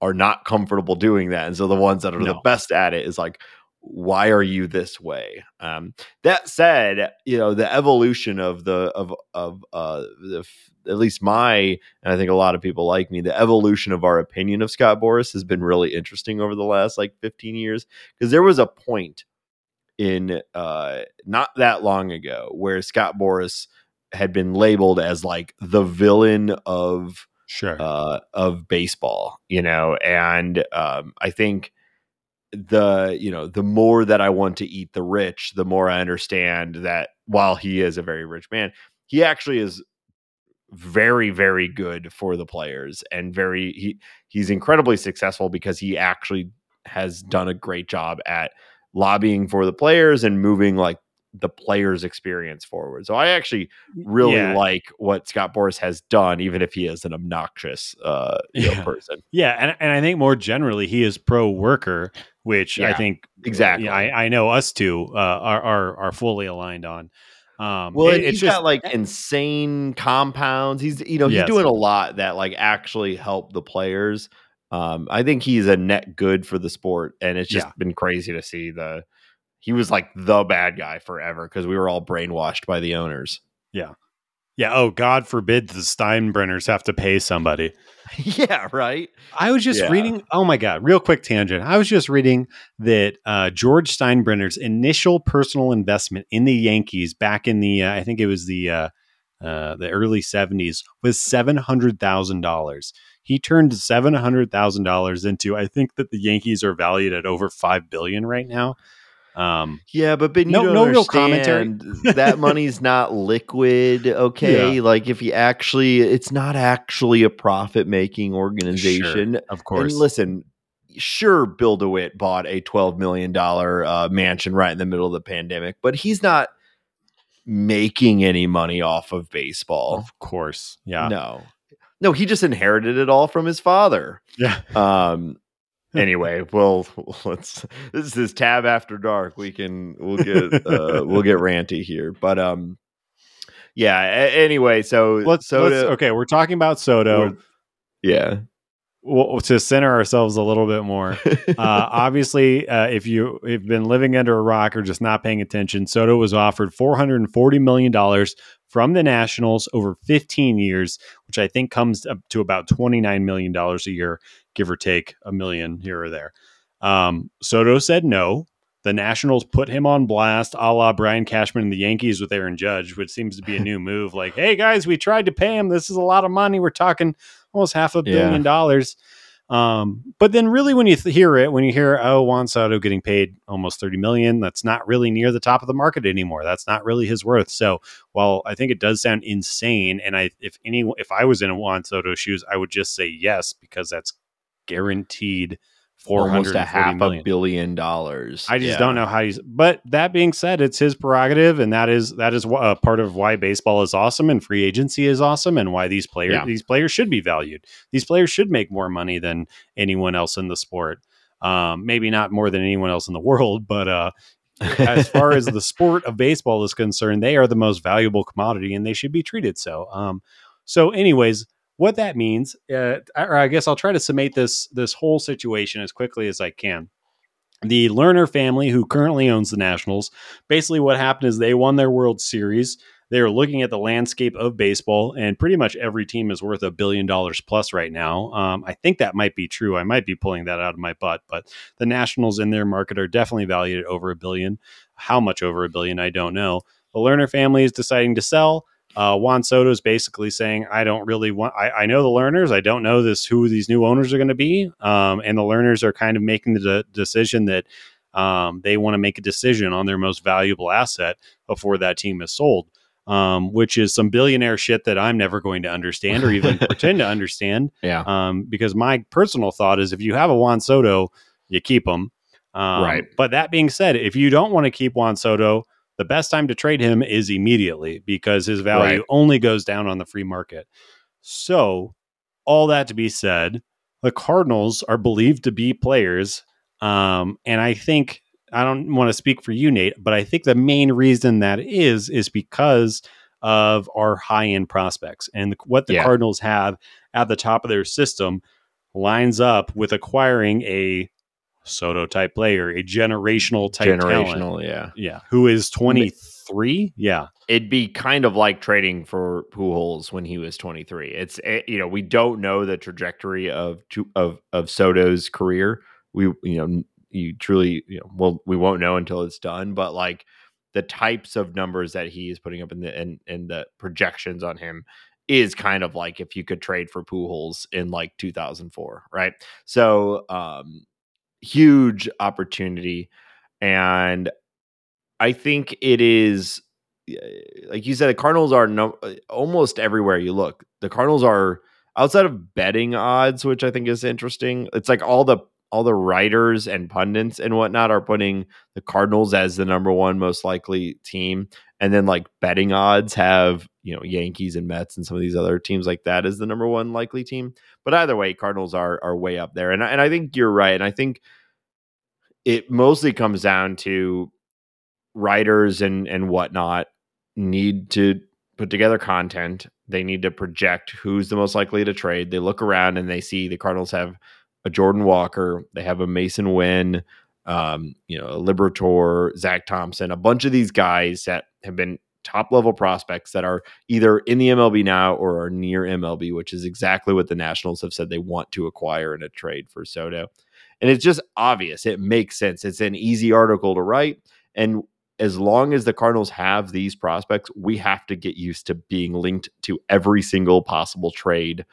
are not comfortable doing that, and so the ones that are the best at it is like why are you this way? Um that said you know the evolution of the of of uh the at least my and i think a lot of people like me the evolution of our opinion of scott boras has been really interesting over the last like 15 years because there was a point in uh not that long ago where scott boras had been labeled as like the villain of Sure. uh, of baseball, you know, and um, I think the you know the more that I want to eat the rich, the more I understand that while he is a very rich man, he actually is very very good for the players and very he he's incredibly successful because he actually has done a great job at lobbying for the players and moving like the players experience forward. So I actually really Yeah. like what Scott Boras has done, even if he is an obnoxious uh, you know, person. Yeah, and and I think more generally he is pro worker, which I think exactly. yeah, I, I know us two uh, are, are are fully aligned on. Um, Well, it- it's he's just got like insane compounds. He's you know he's Yes. doing a lot that like actually help the players. Um, I think he's a net good for the sport, and it's just Yeah. been crazy to see the. He was like the bad guy forever because we were all brainwashed by the owners. yeah. Yeah. Oh, God forbid the Steinbrenners have to pay somebody. yeah, right. I was just Yeah. reading. Oh my god! Real quick tangent. I was just reading that uh, George Steinbrenner's initial personal investment in the Yankees back in the uh, I think it was the uh, uh, the early seventies was seven hundred thousand dollars. He turned seven hundred thousand dollars into. I think that the Yankees are valued at over five billion right now. Um, Yeah, but Ben, you No- don't no real commentary. that money's not liquid. Okay, like if you actually, it's not actually a profit making organization. of course. And listen, sure, Bill DeWitt bought a twelve million dollar uh, mansion right in the middle of the pandemic, but he's not making any money off of baseball. of course. Yeah. No, no, he just inherited it all from his father. Yeah. Um. Anyway, well, let's. This is tab after dark. We can. We'll get. Uh, we'll get ranty here, but um. Yeah. anyway, so Let's, Soto. let's okay. We're talking about Soto. yeah. Well, to center ourselves a little bit more. uh, obviously, uh, if you have been living under a rock or just not paying attention, Soto was offered four hundred and forty million dollars from the Nationals over fifteen years, which I think comes up to about twenty nine million dollars a year, give or take a million here or there. Um, Soto said no. The Nationals put him on blast, a la Brian Cashman and the Yankees with Aaron Judge, which seems to be a new move. Like, hey guys, we tried to pay him. This is a lot of money. We're talking almost half a Yeah. billion dollars. Um, but then really when you th- hear it, when you hear, oh, Juan Soto getting paid almost 30 million, that's not really near the top of the market anymore. That's not really his worth. So while I think it does sound insane, and I if any if I was in Juan Soto shoes, I would just say yes, because that's guaranteed Almost a half million. a billion dollars. I just Yeah. don't know how he's. But that being said, it's his prerogative, and that is that is wh- uh, part of why baseball is awesome and free agency is awesome, and why these players Yeah. these players should be valued. These players should make more money than anyone else in the sport. Um, maybe not more than anyone else in the world, but uh, as far as the sport of baseball is concerned, they are the most valuable commodity, and they should be treated so. Um, so, anyways, what that means, uh, or I guess I'll try to summate this this whole situation as quickly as I can. The Lerner family, who currently owns the Nationals, basically what happened is they won their World Series. they are looking at the landscape of baseball, and pretty much every team is worth a billion dollars plus right now. Um, I think that might be true. I might be pulling that out of my butt, but the Nationals in their market are definitely valued at over a billion. How much over a billion, I don't know. The Lerner family is deciding to sell. Uh, Juan Soto is basically saying, I don't really want, I, I, know the Lerners. I don't know this, who these new owners are going to be. Um, and the Lerners are kind of making the de- decision that um, they want to make a decision on their most valuable asset before that team is sold, um, which is some billionaire shit that I'm never going to understand or even pretend to understand. Yeah. Um, because my personal thought is if you have a Juan Soto, you keep him. Um, Right. But that being said, if you don't want to keep Juan Soto, the best time to trade him is immediately because his value Right. only goes down on the free market. So, all that to be said, the Cardinals are believed to be players. Um, and I think, I don't want to speak for you, Nate, but I think the main reason that is, is because of our high end prospects and what the Yeah. Cardinals have at the top of their system lines up with acquiring a Soto type player, a generational type talent. Generational, yeah. Yeah. Who is 23? Yeah. It'd be kind of like trading for Pujols when he was 23. It's eh, you know we don't know the trajectory of of of Soto's career. We you know you truly you know well we won't know until it's done. But like the types of numbers that he is putting up in the and and the projections on him is kind of like if you could trade for Pujols in like 2004, right? So um huge opportunity and I think it is like you said, the Cardinals are no, uh, almost everywhere you look. The Cardinals are outside of betting odds, which I think is interesting. It's like all the all the writers and pundits and whatnot are putting the Cardinals as the number one most likely team, and then like betting odds have you know Yankees and Mets and some of these other teams like that as the number one likely team. But either way, Cardinals are are way up there, and and I think you're right, and I think it mostly comes down to writers and and whatnot need to put together content. They need to project who's the most likely to trade. They look around and they see the Cardinals have a Jordan Walker, they have a Masyn Winn, um, you know, a Liberatore, Zack Thompson, a bunch of these guys that have been top level prospects that are either in the MLB now or are near MLB, which is exactly what the Nationals have said they want to acquire in a trade for Soto. And it's just obvious. It makes sense. It's an easy article to write. And as long as the Cardinals have these prospects, we have to get used to being linked to every single possible trade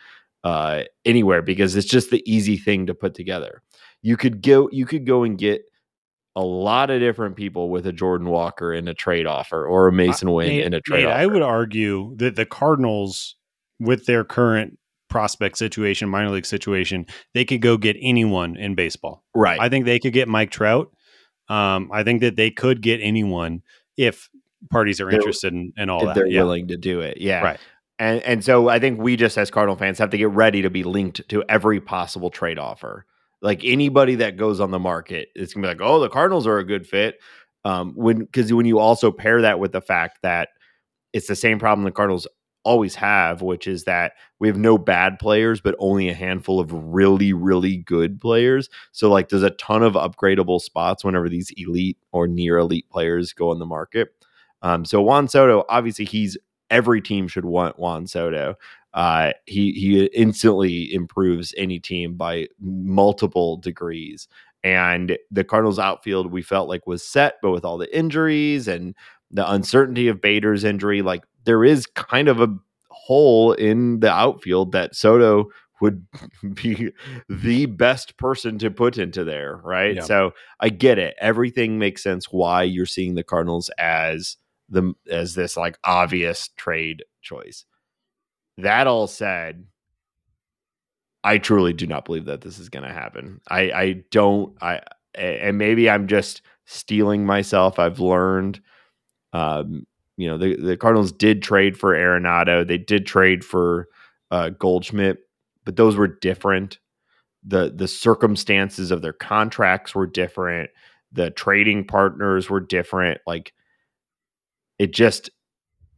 uh, anywhere because it's just the easy thing to put together. You could go, you could go and get a lot of different people with a Jordan Walker in a trade offer or a Masyn Winn Nate- in a trade Nate, offer. I would argue that the Cardinals, with their current prospect situation, minor league situation, they could go get anyone in baseball. right. I think they could get Mike Trout. Um, I think that they could get anyone if parties are They're- interested in, in all if that. they're yeah. willing to do it. Yeah. Right. And and so I think we just as Cardinal fans have to get ready to be linked to every possible trade offer. Like anybody that goes on the market, it's gonna be like, oh, the Cardinals are a good fit. Um, when because when you also pair that with the fact that it's the same problem the Cardinals always have, which is that we have no bad players, but only a handful of really, really good players. So like there's a ton of upgradable spots whenever these elite or near elite players go on the market. Um, so Juan Soto, obviously he's every team should want Juan Soto. Uh, he he instantly improves any team by multiple degrees. And the Cardinals outfield we felt like was set, but with all the injuries and the uncertainty of Bader's injury, like there is kind of a hole in the outfield that Soto would be the best person to put into there, right? Yeah. So I get it. Everything makes sense why you're seeing the Cardinals as the as this like obvious trade choice. That all said, I truly do not believe that this is going to happen. I I don't I and maybe I'm just stealing myself. I've learned um you know the the Cardinals did trade for Arenado. They did trade for uh Goldschmidt, but those were different. The the circumstances of their contracts were different. The trading partners were different. Like it just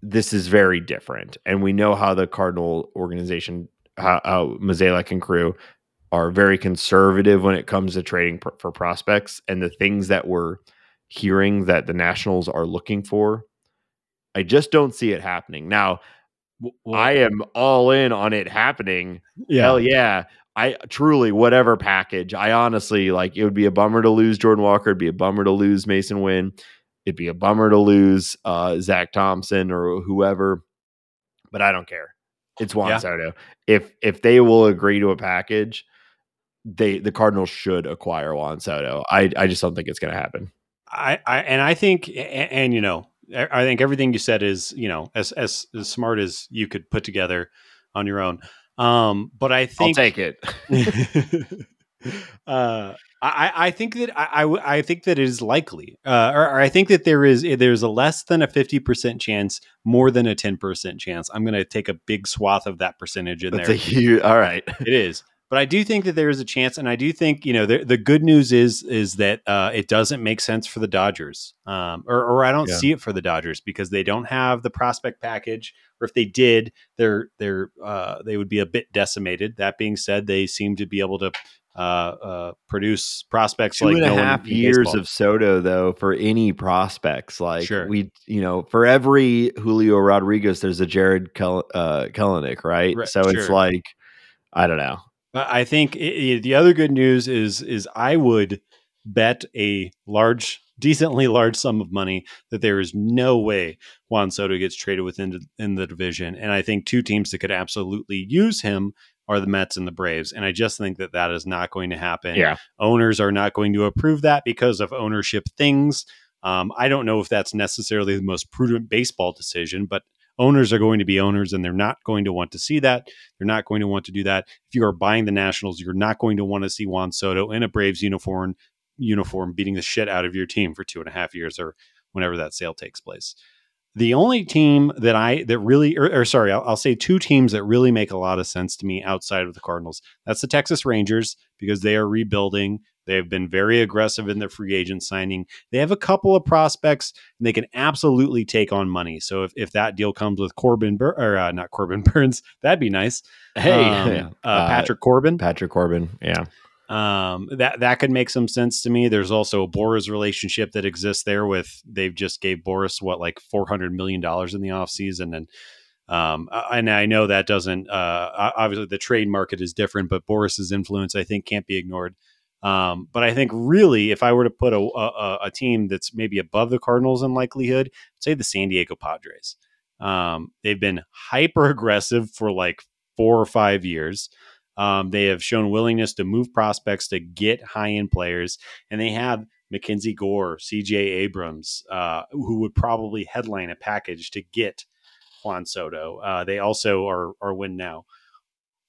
this is very different. And we know how the Cardinal organization, how, how Mozeliak and crew are very conservative when it comes to trading pr- for prospects. And the things that we're hearing that the Nationals are looking for I just don't see it happening. Now, well, I am all in on it happening. Yeah. Hell yeah. I truly, whatever package, I honestly like it would be a bummer to lose Jordan Walker. It'd be a bummer to lose Masyn Winn. It'd be a bummer to lose uh, Zack Thompson or whoever, but I don't care. It's Juan yeah. Soto. If if they will agree to a package, they the Cardinals should acquire Juan Soto. I I just don't think it's going to happen. I, I and I think and, and you know I think everything you said is you know as as, as smart as you could put together on your own. Um, but I think I'll take it. uh, I, I think that I, I think that it is likely, uh, or, or, I think that there is there's a less than a fifty percent chance, more than a ten percent chance. I'm going to take a big swath of that percentage in That's there. A huge, all right, it is. But I do think that there is a chance, and I do think you know the, the good news is is that uh, it doesn't make sense for the Dodgers, um, or, or I don't yeah. see it for the Dodgers because they don't have the prospect package, or if they did, they're they're uh, they would be a bit decimated. That being said, they seem to be able to produce prospects Two like and a no half years of Soto though for any prospects. Like sure. we, you know, for every Julio Rodriguez, there's a Jarred Kel- uh, Kelenic, right? right? So sure. it's like I don't know. I think it, the other good news is is I would bet a large, decently large sum of money that there is no way Juan Soto gets traded within in the division, and I think two teams that could absolutely use him are the Mets and the Braves, and I just think that that is not going to happen. Yeah, owners are not going to approve that because of ownership things. Um, I don't know if that's necessarily the most prudent baseball decision, but owners are going to be owners and they're not going to want to see that. They're not going to want to do that. If you are buying the Nationals, you're not going to want to see Juan Soto in a Braves uniform uniform beating the shit out of your team for two and a half years or whenever that sale takes place. The only team that I that really, or, or sorry, I'll, I'll, say two teams that really make a lot of sense to me outside of the Cardinals. That's the Texas Rangers because they are rebuilding. They have been very aggressive in their free agent signing. They have a couple of prospects, and they can absolutely take on money. So if, if that deal comes with Corbin Bur- or uh, not Corbin Burnes, that'd be nice. Hey, um, uh, uh, Patrick Corbin, Patrick Corbin, yeah. Um, that that could make some sense to me. There's also a Boras relationship that exists there with they've just gave Boras what like four hundred million dollars in the offseason and um, and I know that doesn't uh, obviously the trade market is different, but Boras's influence I think can't be ignored. Um, but I think really, if I were to put a, a, a, team that's maybe above the Cardinals in likelihood, say the San Diego Padres. Um, they've been hyper aggressive for like four or five years. Um, they have shown willingness to move prospects to get high end players, and they have Mackenzie Gore, CJ Abrams, uh, who would probably headline a package to get Juan Soto. Uh, they also are are win now.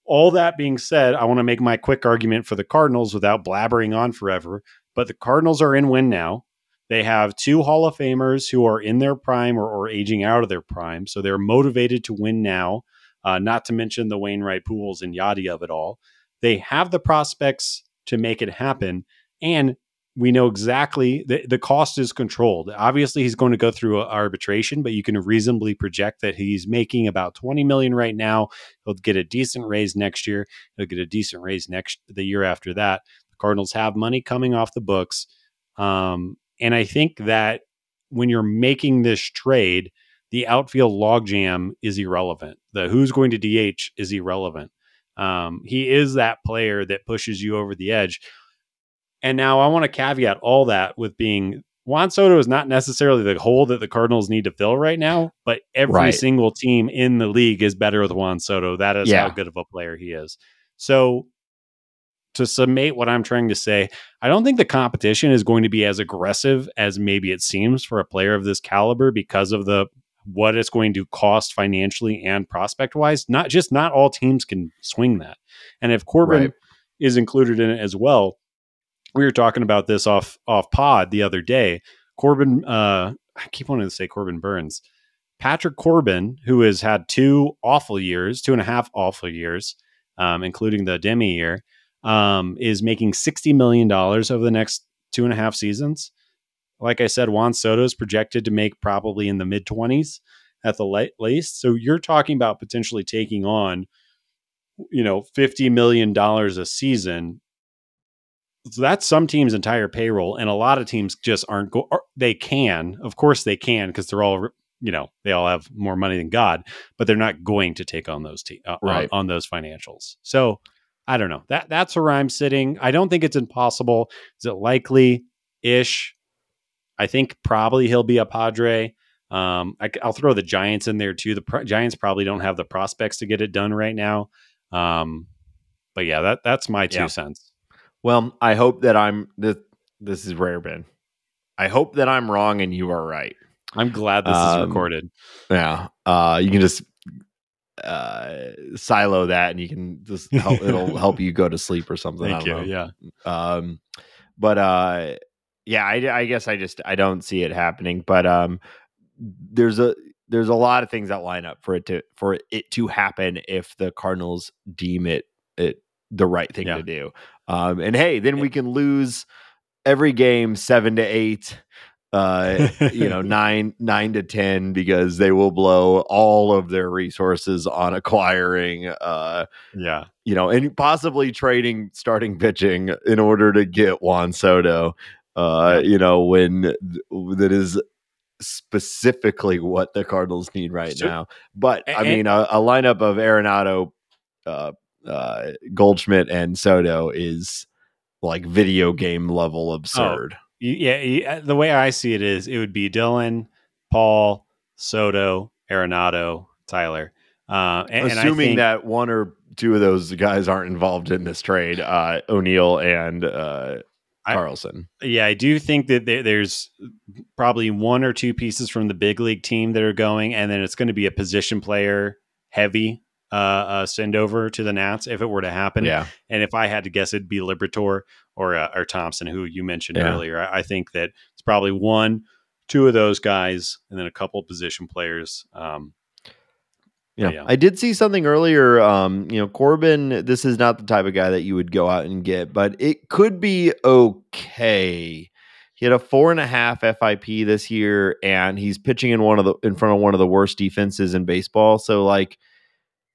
All that being said, I want to make my quick argument for the Cardinals without blabbering on forever. But the Cardinals are in win now. They have two Hall of Famers who are in their prime or, or aging out of their prime. So they're motivated to win now uh, not to mention the Wainwright Pujols and Yadi of it all. They have the prospects to make it happen. And we know exactly the, the cost is controlled. Obviously, he's going to go through arbitration, but you can reasonably project that he's making about 20 million right now. He'll get a decent raise next year. He'll get a decent raise next the year after that. The Cardinals have money coming off the books. Um, and I think that when you're making this trade, the outfield logjam is irrelevant. The who's going to DH is irrelevant. Um, he is that player that pushes you over the edge. And now I want to caveat all that with being Juan Soto is not necessarily the hole that the Cardinals need to fill right now, but every right. single team in the league is better with Juan Soto. That is yeah. how good of a player he is. So to summate what I'm trying to say, I don't think the competition is going to be as aggressive as maybe it seems for a player of this caliber because of the what it's going to cost financially and prospect wise. Not just not all teams can swing that. And if Corbin right. is included in it as well, we were talking about this off off pod the other day. Corbin, uh, I keep wanting to say Corbin Burnes, Patrick Corbin, who has had two awful years, two and a half awful years, um, including the Demi year, um, is making sixty million dollars over the next two and a half seasons. Like I said, Juan Soto is projected to make probably in the mid 20s at the least. So you're talking about potentially taking on, you know, $50 million a season. So that's some teams' entire payroll. And a lot of teams just aren't go, they can, of course they can, because they're all you know they all have more money than God, but they're not going to take on those te- uh, Right. on, on those financials. So I don't know. That that's where I'm sitting. I don't think it's impossible. Is it likely ish? I think probably he'll be a Padre. Um, I, will throw the Giants in there too. The pro- Giants probably don't have the prospects to get it done right now. Um, but yeah, that that's my two Yeah. cents. Well, I hope that I'm this. This is rare, Ben. I hope that I'm wrong and you are right. I'm glad this is Um, recorded. Yeah. Uh, you can just uh, silo that, and you can just help, it'll help you go to sleep or something. I Thank you. know. Yeah. Um, but uh, yeah, I, I guess I just I don't see it happening. But um, there's a there's a lot of things that line up for it to for it to happen if the Cardinals deem it it the right thing Yeah. to do. Um, and hey, then we can lose every game seven to eight. Uh, you know, nine nine to ten because they will blow all of their resources on acquiring uh Yeah. you know, and possibly trading starting pitching in order to get Juan Soto. Uh, you know, when that is specifically what the Cardinals need right So- now. But I mean, a, a lineup of Arenado, uh, uh, Goldschmidt, and Soto is like video game level absurd. You- Yeah. uh, the way I see it is, it would be Dylan, Paul, Soto, Arenado, Tyler. Uh, and, and Assuming think- that one or two of those guys aren't involved in this trade, uh, O'Neill and uh, I- Carlson. Yeah, I do think that there, there's probably one or two pieces from the big league team that are going, and then it's going to be a position player heavy uh, uh, send over to the Nats if it were to happen. yeah, And if I had to guess, it'd be Liberatore or uh, or Thompson, who you mentioned Yeah. earlier. I, I think that it's probably one, two of those guys, and then a couple position players. Um, Yeah. yeah. I did see something earlier. Um, you know, Corbin, this is not the type of guy that you would go out and get, but it could be okay. He had a four and a half FIP this year, and he's pitching in one of the in front of one of the worst defenses in baseball. So, like,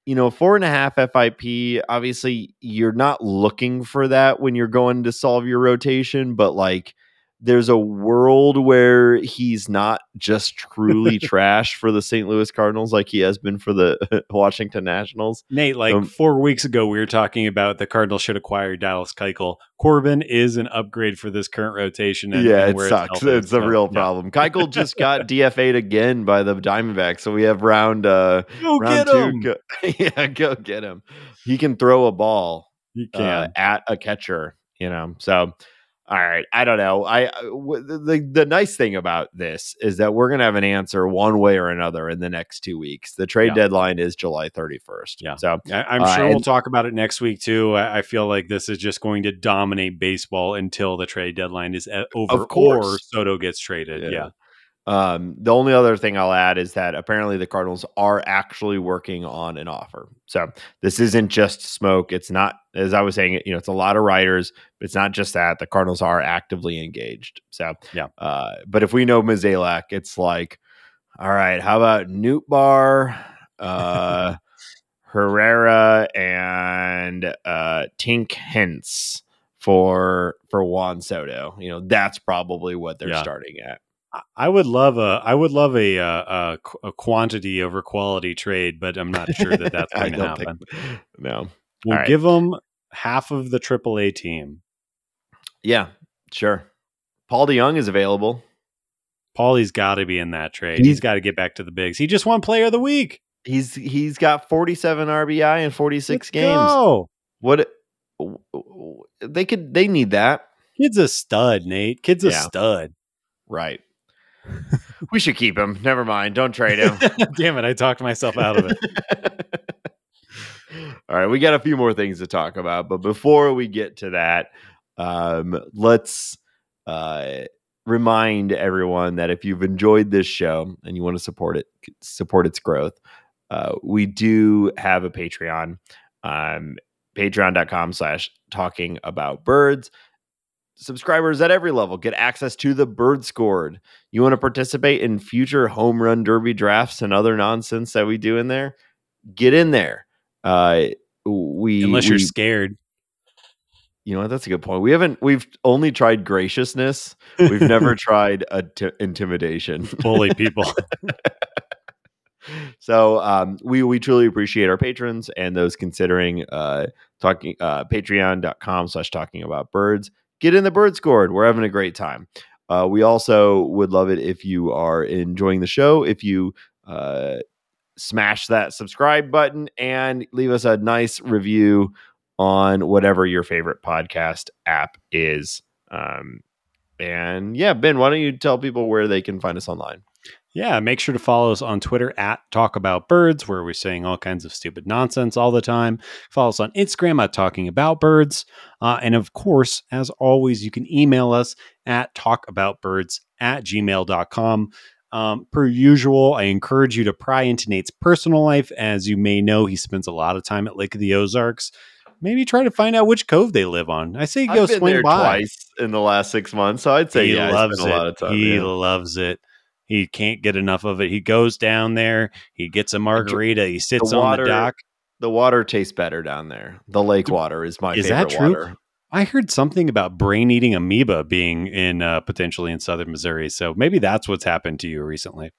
you know, four and a half FIP, obviously you're not looking for that when you're going to solve your rotation, but like there's a world where he's not just truly trash for the St. Louis Cardinals like he has been for the Washington Nationals. Nate, like Um, four weeks ago, we were talking about the Cardinals should acquire Dallas Keuchel. Corbin is an upgrade for this current rotation. And, yeah, and it sucks. healthy. It's a real yeah. problem. Keuchel just got DFA'd again by the Diamondbacks, so we have round uh Go round get two. him. Go, yeah, go get him. He can throw a ball. You uh, can. at a catcher, you know. So, all right, I don't know. I w- the, the nice thing about this is that we're gonna have an answer one way or another in the next two weeks. The trade Yeah. deadline is July thirty first. Yeah. So I, I'm uh, sure we'll and- talk about it next week too. I, I feel like this is just going to dominate baseball until the trade deadline is uh, over Of course. or Soto gets traded. Yeah. Yeah. Um, the only other thing I'll add is that apparently the Cardinals are actually working on an offer. So this isn't just smoke. It's not, as I was saying, you know, it's a lot of writers, but it's not just that. The Cardinals are actively engaged. So Yeah. Uh, but if we know Mozeliak, it's like, all right, how about Nootbaar, uh, Herrera, and uh, Tink Hence for for Juan Soto? You know, that's probably what they're Yeah. starting at. I- would love a I would love a, uh, a a quantity over quality trade, but I'm not sure that that's going to happen. think. No. We'll right. give them half of the AAA team. Yeah, sure. Paul DeJong is available. Paulie's got to be in that trade. He's- got to get back to the bigs. He just won Player of the Week. He's he's got 47 RBI in 46 Let's games. go. What they could they need that. Kid's a stud, Nate. Kid's a Yeah. stud. Right. we should keep him. Never mind. Don't trade him. Damn it! I talked myself out of it. All right, we got a few more things to talk about, but before we get to that, um, let's uh, remind everyone that if you've enjoyed this show and you want to support it, support its growth, uh, we do have a Patreon, um, patreon.com slash talking about birds. Subscribers at every level get access to the bird scored. You want to participate in future home run derby drafts and other nonsense that we do in there? Get in there. Uh, we Unless you're scared. you know what, that's a good point. We haven't. We've only tried graciousness. We've never tried a t- intimidation. bully people. so um, we we truly appreciate our patrons and those considering uh, talking uh, patreon.com slash talking about birds get in the bird scored. We're having a great time. Uh, we also would love it if you are enjoying the show if you uh, smash that subscribe button and leave us a nice review on whatever your favorite podcast app is. Um, and yeah ben why don't you tell people where they can find us online Yeah, make sure to follow us on Twitter at Talk About Birds, where we're saying all kinds of stupid nonsense all the time. Follow us on Instagram at Talking About Birds. Uh, and of course, as always, you can email us at talkaboutbirds at gmail.com. Um, per usual, I encourage you to pry into Nate's personal life. As you may know, he spends a lot of time at Lake of the Ozarks. Maybe try to find out which cove they live on. I say go swing by. twice in the last six months, so I'd say he yeah, loves it. a lot of time. he yeah. loves it. He can't get enough of it. He goes down there. He gets a margarita. He sits on water- the dock. The water tastes better down there. The lake water is my Is favorite that true? water. I heard something about brain eating amoeba being in uh, potentially in southern Missouri. So maybe that's what's happened to you recently.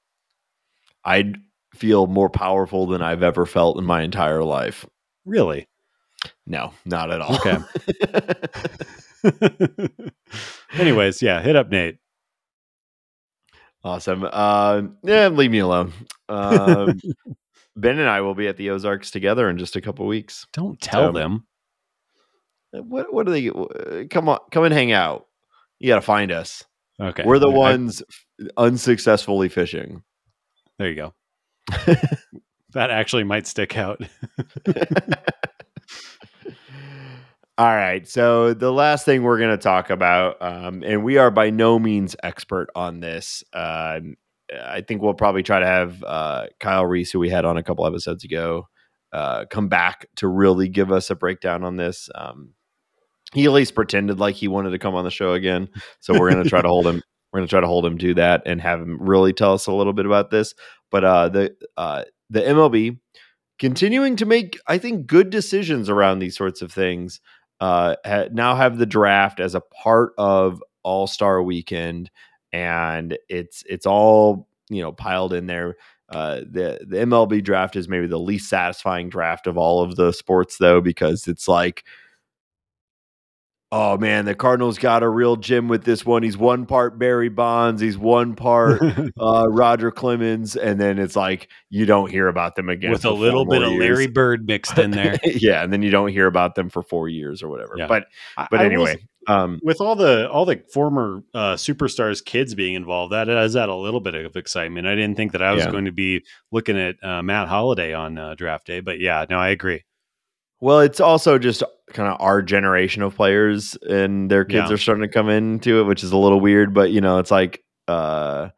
I feel more powerful than I've ever felt in my entire life. Really? No, not at all. Okay. Anyways, yeah, hit up Nate. Awesome. Uh, yeah, leave me alone. Um, ben and I will be at the Ozarks together in just a couple weeks. Don't tell So- them. What? What are they? uh, Come on, come and hang out. You got to find us. Okay. We're the I- I- ones unsuccessfully fishing. there you go. that actually might stick out. All right. So the last thing we're going to talk about, um, and we are by no means expert on this. Um I think we'll probably try to have uh, Kyle Reese, who we had on a couple episodes ago, uh, come back to really give us a breakdown on this. Um, he at least pretended like he wanted to come on the show again, so we're going to try to hold him. We're going to try to hold him to that and have him really tell us a little bit about this. But uh, the uh, the MLB continuing to make, I think, good decisions around these sorts of things. Uh, ha- now have the draft as a part of All Star Weekend, and it's it's all you know piled in there. Uh, the the MLB draft is maybe the least satisfying draft of all of the sports, though, because it's like, oh man, the Cardinals got a real gem with this one. He's one part Barry Bonds, he's one part uh, Roger Clemens, and then it's like you don't hear about them again With a little bit more of. Larry Bird mixed in there. yeah, and then you don't hear about them for four years or whatever. Yeah. But I- but I will anyway, um, with all the all the former uh, superstars kids being involved that does add a little bit of excitement i didn't think that i was Yeah. going to be looking at uh, matt holliday on uh, draft day but yeah no i agree well, it's also just kind of our generation of players, and their kids Yeah. are starting to come into it, which is a little weird. But you know, it's like uh,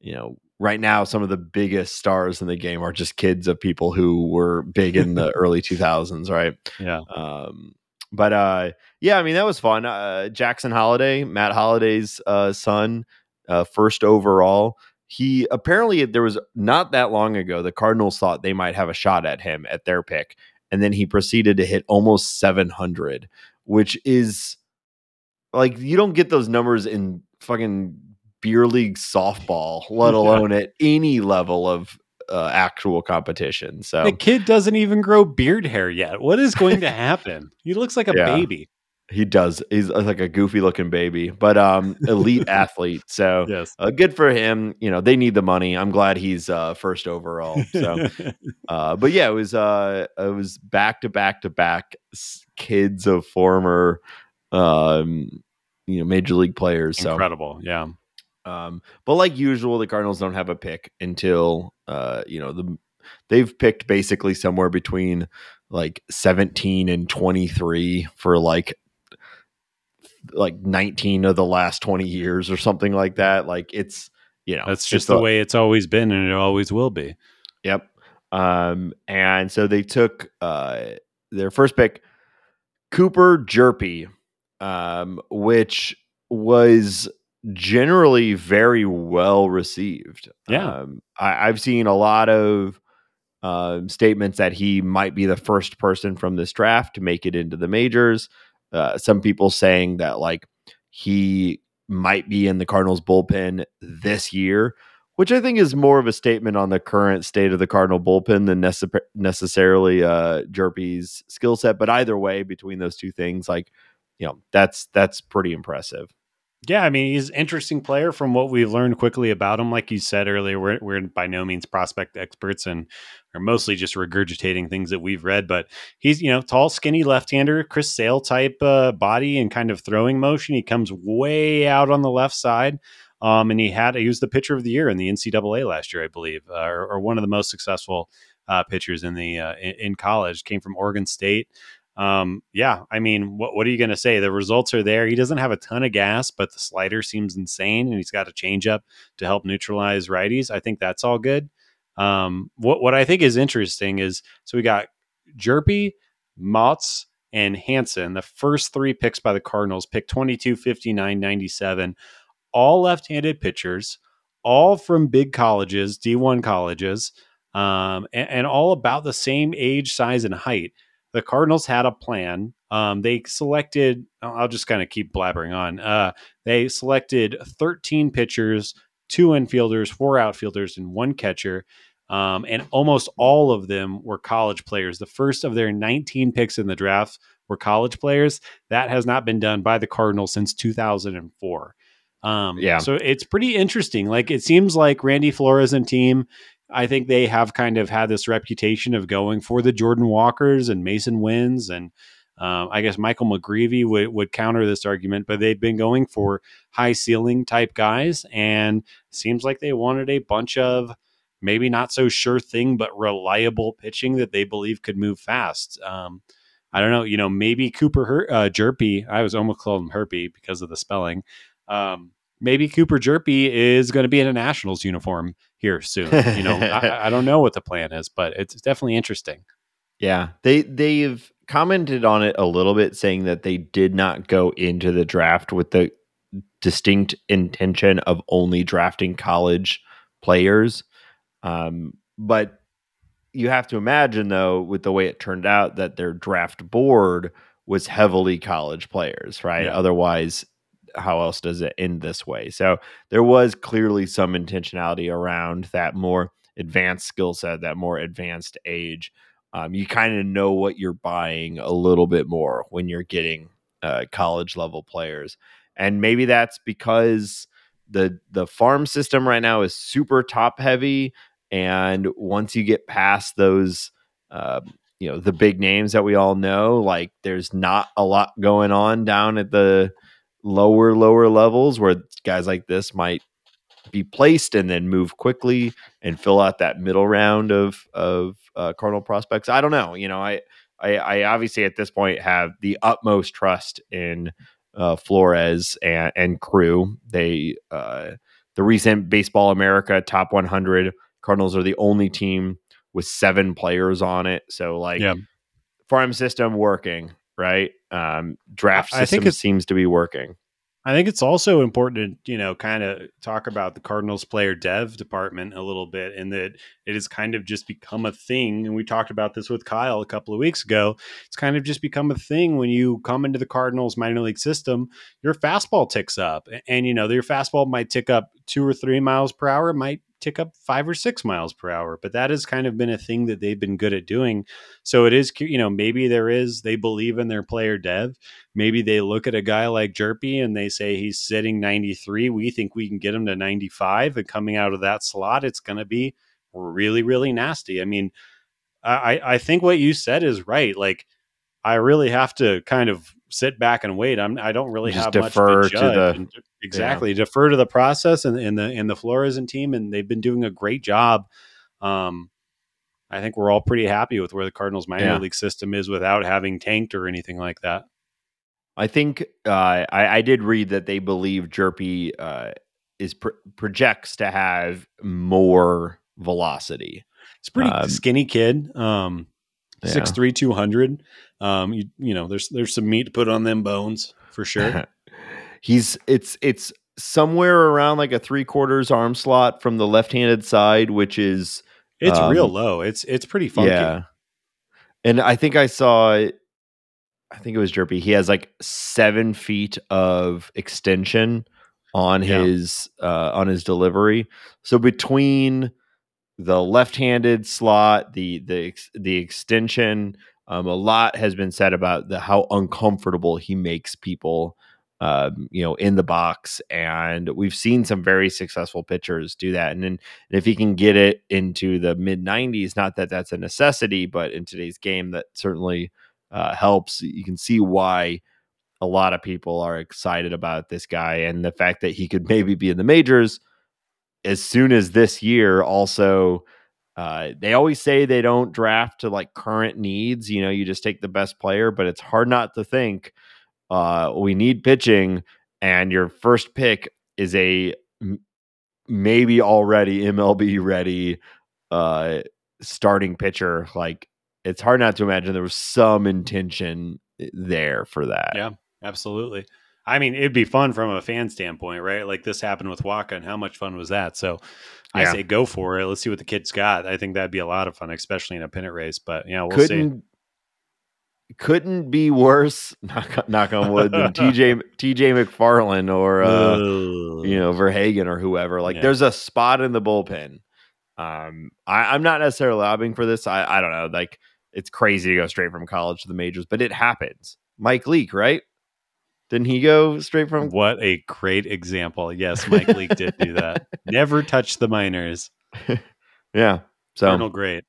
you know. Right now, some of the biggest stars in the game are just kids of people who were big in the early 2000s, right? yeah Um, but uh, yeah, I mean that was fun. Uh, Jackson Holliday, Matt Holliday's uh, son, uh, first overall. He apparently there was not that long ago. The Cardinals thought they might have a shot at him at their pick, and then he proceeded to hit almost 700, which is like you don't get those numbers in fucking beer league softball, let Yeah. alone at any level of uh, actual competition. So the kid doesn't even grow beard hair yet what is going to happen he looks like a Yeah. baby He does. He's uh, like a goofy looking baby, but um, elite athlete. So yes uh, good for him. You know they need the money. I'm glad he's uh, first overall. So, uh, but yeah, it was uh, it was back to back to back kids of former, um, you know, major league players. So incredible yeah um, but like usual, the Cardinals don't have a pick until uh, you know the they've picked basically somewhere between like 17 and 23 for like like 19 of the last 20 years or something like that. Like it's you know that's just a- the way it's always been and it always will be Yep. Um, and so they took uh, their first pick, Cooper Hjerpe, um, which was generally very well received. Yeah. Um, I, I've seen a lot of um, statements that he might be the first person from this draft to make it into the majors. Uh, some people saying that like he might be in the Cardinals bullpen this year, which I think is more of a statement on the current state of the Cardinal bullpen than nece- necessarily uh, Hjerpe's skill set. But either way, between those two things, like you know, that's that's pretty impressive. Yeah, I mean, he's an interesting player from what we've learned quickly about him. Like you said earlier, we're, we're by no means prospect experts and are mostly just regurgitating things that we've read. But he's, you know, tall, skinny left hander, Chris Sale type uh, body and kind of throwing motion. He comes way out on the left side. Um, and he had, he was the pitcher of the year in the NCAA last year, I believe, uh, or, or, one of the most successful uh, pitchers in the uh, in, in college. Came from Oregon State um, yeah, I mean, what, what are you going to say? The results are there. He doesn't have a ton of gas, but the slider seems insane, and he's got a changeup to help neutralize righties. I think that's all good. Um, what what I think is interesting is so we got Hjerpe, Mautz, and Hansen, the first three picks by the Cardinals, pick 22, 59, 97, all left handed pitchers, all from big colleges, D1 colleges, um, and, and all about the same age, size, and height the Cardinals had a plan. Um, they selected, I'll just kind of keep blabbering on. Uh, they selected 13 pitchers, two infielders, four outfielders, and one catcher. Um, and almost all of them were college players. The first of their 19 picks in the draft were college players. That has not been done by the Cardinals since 2004. Um, yeah. So it's pretty interesting. Like it seems like Randy Flores and team I think they have kind of had this reputation of going for the Jordan Walkers and Masyn Winns and um, I guess Michael McGreevy would, would counter this argument, but they've been going for high ceiling type guys, and seems like they wanted a bunch of maybe not so sure thing, but reliable pitching that they believe could move fast. Um, I don't know, you know, maybe Cooper Her- uh, Hjerpe. I was almost called him Herpy because of the spelling. Um, maybe Cooper Hjerpe is going to be in a Nationals uniform here soon. You know, I, I, don't know what the plan is, but it's definitely interesting. Yeah, they they've commented on it a little bit, saying that they did not go into the draft with the distinct intention of only drafting college players. Um, but you have to imagine, though, with the way it turned out, that their draft board was heavily college players, right? Yeah. Otherwise, how else does it end this way? So there was clearly some intentionality around that more advanced skill set, that more advanced age. Um, you kind of know what you're buying a little bit more when you're getting uh, college level players, and maybe that's because the the farm system right now is super top heavy, and once you get past those. Uh, you know the big names that we all know like there's not a lot going on down at the lower lower levels where guys like this might be placed and then move quickly and fill out that middle round of of uh, Cardinal prospects. I don't know. You know, I, I, I obviously at this point have the utmost trust in uh, Flores and, and crew. They uh, the recent Baseball America Top 100 Cardinals are the only team with seven players on it. So like yeah. farm system working right? Um, draft system I think it seems to be working. I think it's also important to, you know, kind of talk about the Cardinals player dev department a little bit and that it has kind of just become a thing. And we talked about this with Kyle a couple of weeks ago. It's kind of just become a thing when you come into the Cardinals minor league system, your fastball ticks up. And, you know, your fastball might tick up two or three miles per hour. It might tick up five or six miles per hour. But that has kind of been a thing that they've been good at doing. So it is, you know, maybe there is, they believe in their player dev. Maybe they look at a guy like Hjerpe and they say he's sitting 93. We think we can get him to 95. And coming out of that slot, it's going to be really, really nasty. I mean, I, I think what you said is right. Like, I really have to kind of sit back and wait. I'm I don't really Just have defer much to, to the exactly yeah. defer to the process and, and the and the Flores and team, and they've been doing a great job. Um, I think we're all pretty happy with where the Cardinals minor yeah. league system is without having tanked or anything like that. I think uh, I, I, did read that they believe Hjerpe uh, is pro- projects to have more velocity. It's pretty um, skinny kid. Um, six three two hundred. Um, you you know, there's there's some meat to put on them bones for sure. He's it's it's somewhere around like a three quarters arm slot from the left handed side, which is it's um, real low. It's it's pretty funky. Yeah, and I think I saw. I think it was Hjerpe. He has like seven feet of extension on Yeah. his uh, on his delivery. So between the left-handed slot, the the the extension, um, a lot has been said about the how uncomfortable he makes people, um, you know, in the box, and we've seen some very successful pitchers do that. And and if he can get it into the mid 90s, not that that's a necessity, but in today's game, that certainly uh, helps. You can see why a lot of people are excited about this guy and the fact that he could maybe be in the majors as soon as this year. Also, uh, they always say they don't draft to like current needs. You know, you just take the best player, but it's hard not to think uh, we need pitching, and your first pick is a m- maybe already MLB ready uh, starting pitcher. Like it's hard not to imagine there was some intention eh, there for that. Yeah. Absolutely. I mean, it'd be fun from a fan standpoint, right? Like this happened with Wacha, and how much fun was that? So I say go for it. Let's see what the kid's got. I think that'd be a lot of fun, especially in a pennant race. But yeah, we'll see. couldn't couldn't be worse. Knock, knock on wood than TJ TJ McFarland or uh, you know VerHagen or whoever. Like Yeah. there's a spot in the bullpen. Um, I, I'm not necessarily lobbying for this. I I don't know. Like it's crazy to go straight from college to the majors, but it happens. Mike Leake, right? Didn't he go straight from? What a great example. Yes, Mike Leake did do that. Never touch the minors. Yeah. So Cardinal great.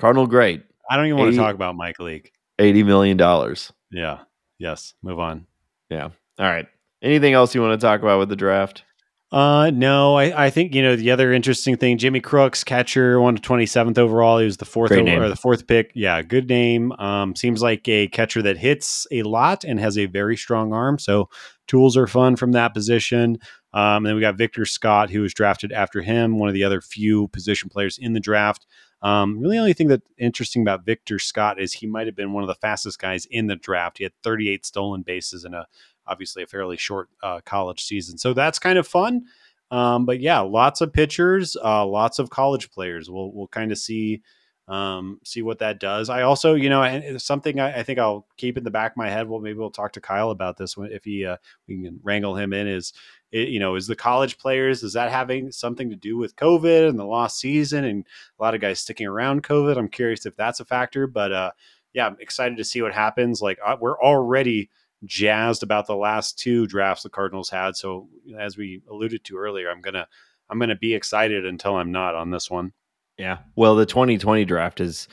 Cardinal, great. I don't even want to talk about Mike Leake. eighty million dollars. Yeah. Yes. Move on. Yeah. All right. Anything else you want to talk about with the draft? Uh, no, I, I think you know the other interesting thing. Jimmy Crooks, catcher, one to twenty seventh overall. He was the fourth over, or the fourth pick. Yeah, good name. Um, seems like a catcher that hits a lot and has a very strong arm. So tools are fun from that position. Um, and then we got Victor Scott, who was drafted after him, one of the other few position players in the draft. Um, really, only thing that interesting about Victor Scott is he might have been one of the fastest guys in the draft. He had 38 stolen bases in a obviously a fairly short uh, college season, so that's kind of fun. Um, but yeah, lots of pitchers, uh, lots of college players. We'll we'll kind of see um, see what that does. I also, you know, and something I, I think I'll keep in the back of my head. Well, maybe we'll talk to Kyle about this if he uh, we can wrangle him in. Is it, you know, is the college players is that having something to do with COVID and the lost season and a lot of guys sticking around COVID? I'm curious if that's a factor, but uh, yeah, I'm excited to see what happens. Like uh, we're already jazzed about the last two drafts the Cardinals had. So as we alluded to earlier, I'm gonna I'm gonna be excited until I'm not on this one. Yeah. Well, the 2020 draft is,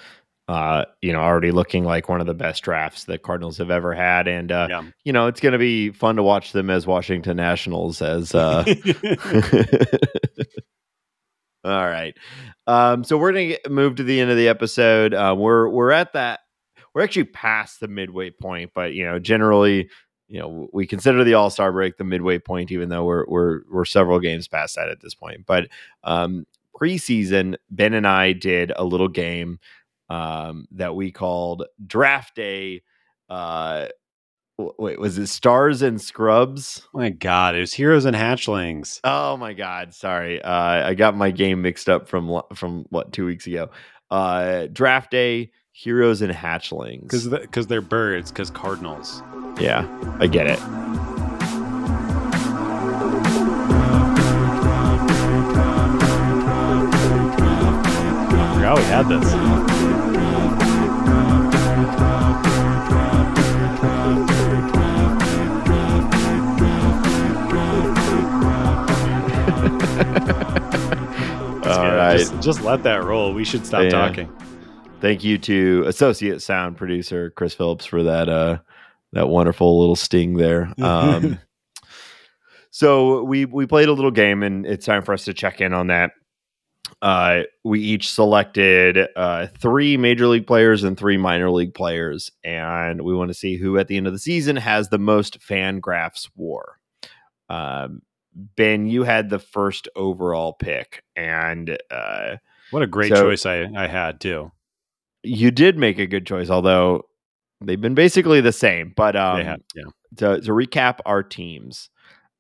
uh, you know, already looking like one of the best drafts that Cardinals have ever had, and uh, Yeah. you know, it's going to be fun to watch them as Washington Nationals as. Uh, all right. Um, so we're gonna get, move to the end of the episode. Uh, we're we're at that. We're actually past the midway point, but you know, generally, you know, we consider the All Star break the midway point, even though we're we're we're several games past that at this point. But um, preseason, Ben and I did a little game um, that we called Draft Day. Uh, wait, was it Stars and Scrubs? Oh my God, it was heroes and hatchlings. Oh my God, sorry, uh, I got my game mixed up from from what two weeks ago. Uh, Draft Day, Heroes and Hatchlings. Because because they're birds. Because cardinals. yeah, I get it. I forgot we had this. All right. just, just let that roll. We should stop Yeah. talking. Thank you to associate sound producer Chris Phillips for that uh that wonderful little sting there. Um so we we played a little game and it's time for us to check in on that. Uh we each selected uh three major league players and three minor league players and we want to see who at the end of the season has the most FanGraphs war. Um Ben, you had the first overall pick and uh What a great So- choice I, I had too. You did make a good choice, although they've been basically the same. But um, had, yeah. to, to recap our teams,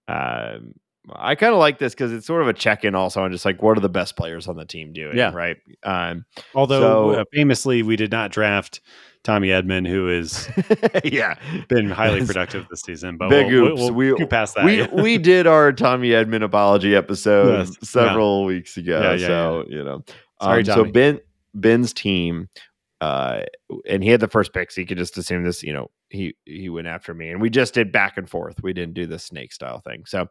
um, I kind of like this because it's sort of a check in also on just like what are the best players on the team doing, Yeah. right? Um, Although so- uh, famously, we did not draft Tommy Edman, who has yeah, been highly productive this season. But Big we'll, oops. we'll, We- we'll get past that. we we did our Tommy Edman apology episode Yes, several weeks ago. Yeah, yeah, so you know, Sorry, um, so Ben Ben's team, uh, and he had the first pick, so you could just assume this. You know, he he went after me, and we just did back and forth. We didn't do the snake style thing. So,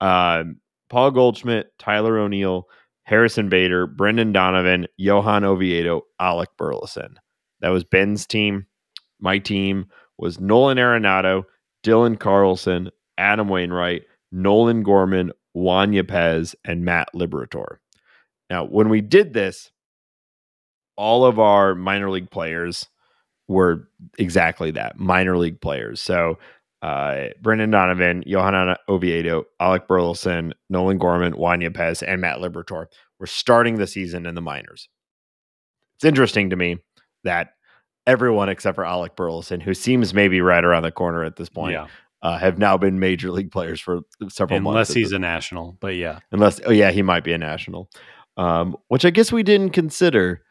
um, Paul Goldschmidt, Tyler O'Neill, Harrison Bader, Brendan Donovan, Johan Oviedo, Alec Burleson. That was Ben's team. My team was Nolan Arenado, Dylan Carlson, Adam Wainwright, Nolan Gorman, Juan Yepez, and Matt Liberatore. Now, when we did this, all of our minor league players were exactly that minor league players. So, uh, Brendan Donovan, Johan Oviedo, Alec Burleson, Nolan Gorman, Juan Yepez, and Matt Liberatore were starting the season in the minors. It's interesting to me that everyone except for Alec Burleson, who seems maybe right around the corner at this point, yeah, uh, have now been major league players for several months. unless he's a national. But yeah, unless oh yeah, he might be a national, um, which I guess we didn't consider.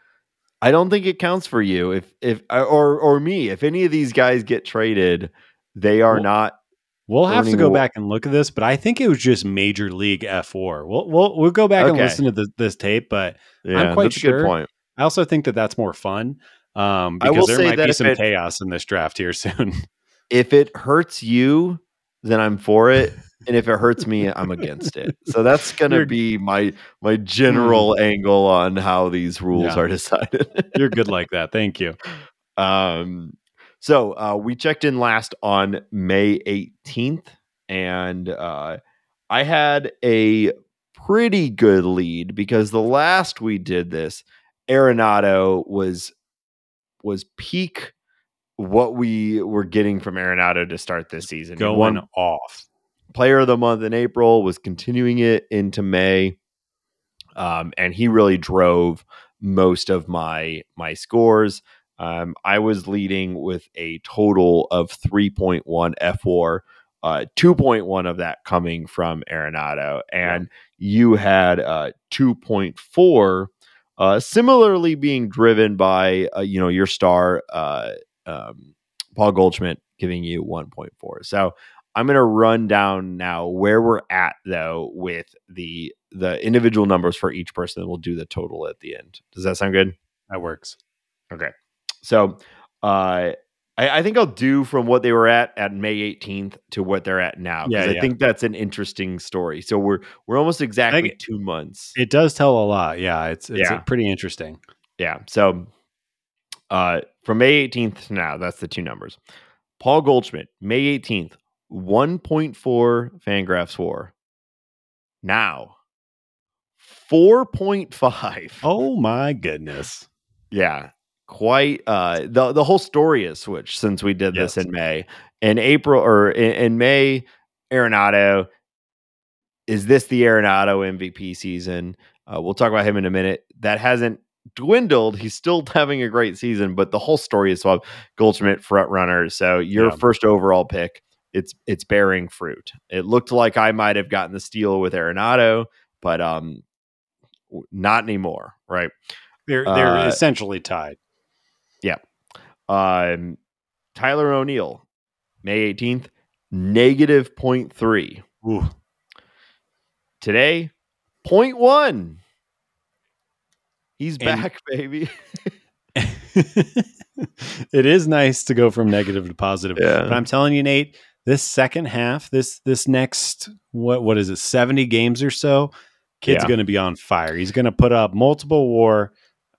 I don't think it counts for you if if uh, or or me if any of these guys get traded, they are Well, not. we'll have to go back and look at this. But I think it was just Major League fWAR. We'll we'll, we'll go back and listen to this, this tape. But Yeah, quite that's a sure good point. I also think that that's more fun. Um, because there might be some it- chaos in this draft here soon. If it hurts you, then I'm for it, and if it hurts me, I'm against it. So that's gonna You're- be my my general angle on how these rules Yeah. are decided. You're good like that. Thank you. Um, so uh, we checked in last on May 18th, and uh, I had a pretty good lead because the last we did this, Arenado was was peak what we were getting from Arenado to start this season. Going won off. Player of the month in April, was continuing it into May. Um, and he really drove most of my my scores. Um, I was leading with a total of 3.1 fWAR, uh, 2.1 of that coming from Arenado, and you had uh, 2.4, uh, similarly being driven by uh, you know your star uh, um, Paul Goldschmidt giving you 1.4. So I'm going to run down now where we're at though with the the individual numbers for each person. and We'll do the total at the end. Does that sound good? That works. Okay. So uh I, I think I'll do from what they were at at May 18th to what they're at now. 'cause Yeah, I yeah. think that's an interesting story. So we're we're almost exactly think- two months. It does tell a lot. Yeah, it's it's Yeah. pretty interesting. Yeah. So uh from May 18th to now, that's the two numbers. Paul Goldschmidt, May 18th, 1.4 Fangraphs war. Now 4.5. Oh my goodness. Yeah. Quite uh the the whole story has switched since we did this in May. In April or in, in May, Arenado is this the Arenado MVP season? Uh, we'll talk about him in a minute. That hasn't dwindled. He's still having a great season, but the whole story is swapped. Goldschmidt front runner. So your Yeah. first overall pick, it's it's bearing fruit. It looked like I might have gotten the steal with Arenado, but um, not anymore. Right. They're they're Uh, essentially tied. Um, Tyler O'Neill, May 18th, negative 0.3. Ooh. Today, 0.1. He's And- back, baby. it is nice to go from negative to positive. Yeah. But I'm telling you, Nate, this second half, this this next what what is it, 70 games or so, kid's Yeah. going to be on fire. He's going to put up multiple war.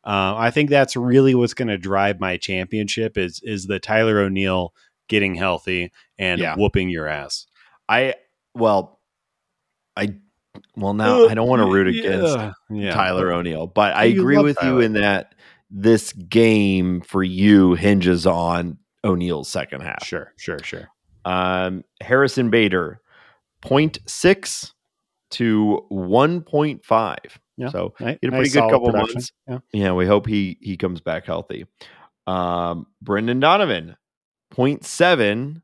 Uh, I think that's really what's going to drive my championship is is the Tyler O'Neill getting healthy and Yeah. whooping your ass. I, well, I, well, now I don't want to root against Yeah. Yeah. Tyler O'Neill, but I You agree with you in that this game for you hinges on O'Neill's second half. Sure, sure, sure. Um, Harrison Bader, 0.6 to 1.5. Yeah. So Ni- he had a nice pretty good couple production. months. Yeah. Yeah, we hope he he comes back healthy. Um, Brendan Donovan, 0.7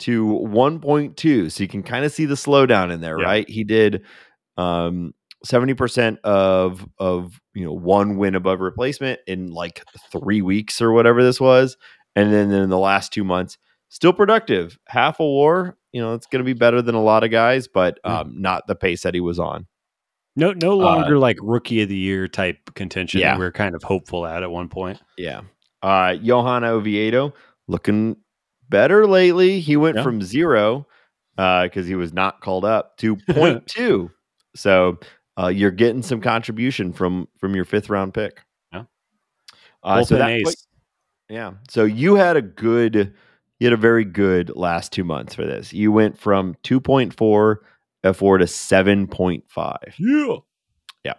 to 1.2. So you can kind of see the slowdown in there, Yeah. right? He did um 70% of of you know, one win above replacement in like three weeks or whatever this was. And then in the last two months, still productive. Half a war, you know, it's going to be better than a lot of guys, but um, not the pace that he was on. No, no longer uh, like rookie of the year type contention. Yeah. we are kind of hopeful at at one point. Yeah. Uh, Johan Oviedo looking better lately. He went yeah. from zero because uh, he was not called up to 0.2. so uh, you're getting some contribution from from your fifth round pick. Yeah. Uh, so that, ace. yeah. So you had a good, you had a very good last two months for this. You went from 2.4 fWAR to 7.5. Yeah. Yeah.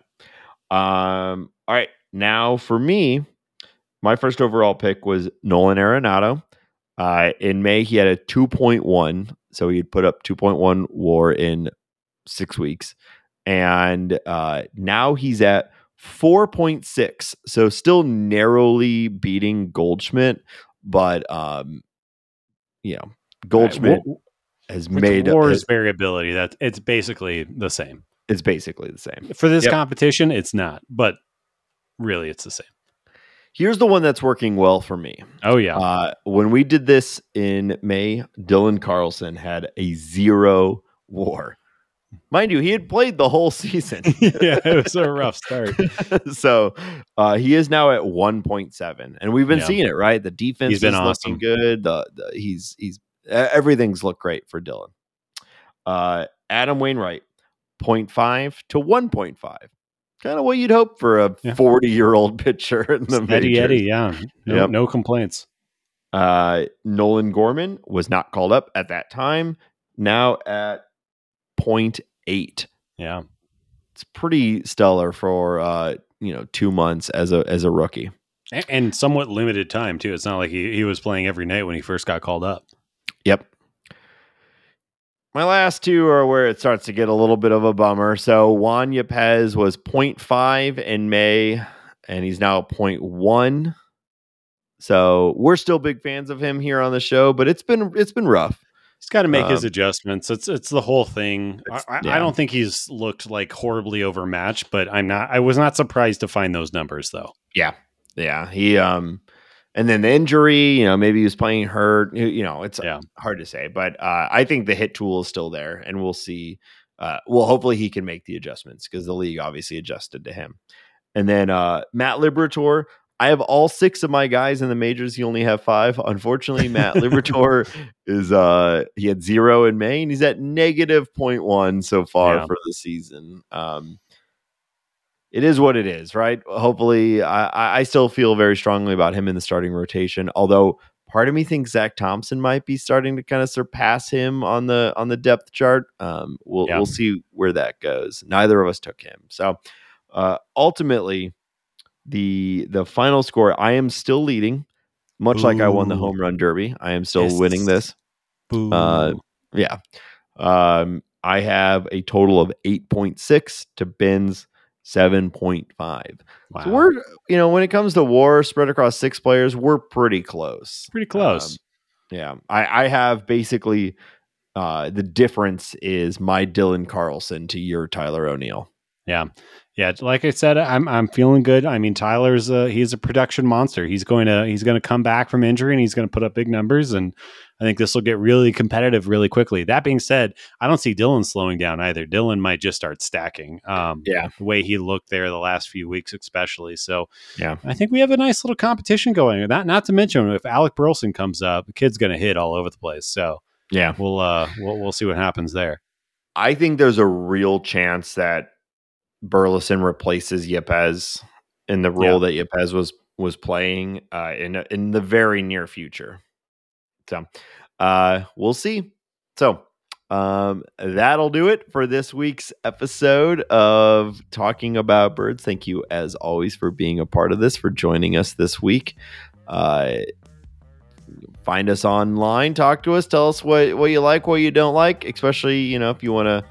Um, all right. Now for me, my first overall pick was Nolan Arenado. Uh, in May, he had a 2.1. So he had put up 2.1 war in six weeks. And uh, now he's at 4.6. So still narrowly beating Goldschmidt. But, um, you know, Goldschmidt right. well, has made wars variability. That it's basically the same. It's basically the same. For this yep. competition, it's not. But really, it's the same. Here's the one that's working well for me. Oh yeah. Uh, when we did this in May, Dylan Carlson had a zero WAR. Mind you, he had played the whole season. yeah, it was a rough start. so uh, he is now at 1.7, and we've been yeah. seeing it. Right, the defense he's been is awesome. looking good. The, the, he's he's everything's looked great for Dylan. Uh, Adam Wainwright, 0.5 to 1.5 kind of what you'd hope for a 40 yeah. year old pitcher in the Eddie Eddie, yeah. No, yep. no complaints. Uh, Nolan Gorman was not called up at that time. Now at 0.8. Yeah. It's pretty stellar for uh, you know, two months as a as a rookie. And, and somewhat limited time too. It's not like he, he was playing every night when he first got called up. Yep. My last two are where it starts to get a little bit of a bummer. So Juan Yepez was 0.5 in May, and he's now 0.1. So we're still big fans of him here on the show, but it's been it's been rough. He's got to make um, his adjustments. It's it's the whole thing. I, yeah. I, don't think he's looked like horribly overmatched, but I'm not. I was not surprised to find those numbers though. Yeah, yeah. He um and then the injury, you know, maybe he was playing hurt. You know, it's yeah. hard to say, but uh, I think the hit tool is still there, and we'll see. Uh, well, hopefully he can make the adjustments because the league obviously adjusted to him. And then uh, Matt Liberatore, I have all six of my guys in the majors. You only have five. Unfortunately, Matt Liberatore is uh he had zero in May and he's at negative 0.1 so far yeah. for the season. Um, it is what it is, right? Hopefully, I, I still feel very strongly about him in the starting rotation. Although part of me thinks Zack Thompson might be starting to kind of surpass him on the on the depth chart. Um, we'll yeah. we'll see where that goes. Neither of us took him, so uh, ultimately, the the final score, I am still leading, much like I won the home run derby. I am still yes. winning this. Uh, yeah, um, I have a total of eight point six to Ben's 7.5. Wow. So we're, you know, when it comes to war spread across six players, we're pretty close. Pretty close. Um, yeah. I, I have basically uh, the difference is my Dylan Carlson to your Tyler O'Neill. Yeah. Yeah, like I said, I'm I'm feeling good. I mean, Tyler's a, he's a production monster. He's going to he's going to come back from injury and he's going to put up big numbers. And I think this will get really competitive really quickly. That being said, I don't see Dylan slowing down either. Dylan might just start stacking. Um, yeah, the way he looked there the last few weeks, especially. So yeah, I think we have a nice little competition going. That not to mention if Alec Burleson comes up, the kid's going to hit all over the place. So yeah, we'll uh we'll we'll see what happens there. I think there's a real chance that Burleson replaces Yepez in the role yeah. that Yepez was was playing uh, in in the very near future. So uh, we'll see. So um, that'll do it for this week's episode of Talking About Birds. Thank you, as always, for being a part of this, for joining us this week. Uh, find us online, talk to us, tell us what, what you like, what you don't like, especially, you know, if you want to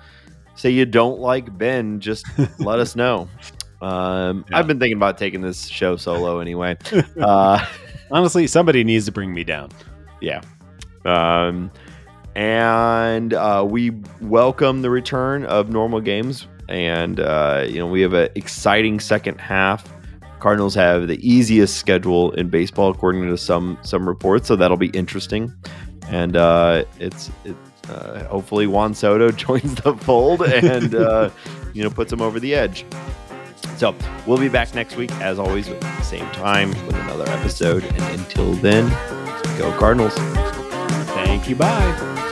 say you don't like Ben, just let us know. Um, yeah. I've been thinking about taking this show solo anyway. Uh, Honestly, somebody needs to bring me down. Yeah. Um, and uh, we welcome the return of normal games and uh, you know we have an exciting second half. Cardinals have the easiest schedule in baseball, according to some some reports. So that'll be interesting, and uh, it's it, uh, hopefully Juan Soto joins the fold and uh, you know puts them over the edge. So we'll be back next week, as always, at the same time with another episode. And until then, go Cardinals! Thank you. Bye.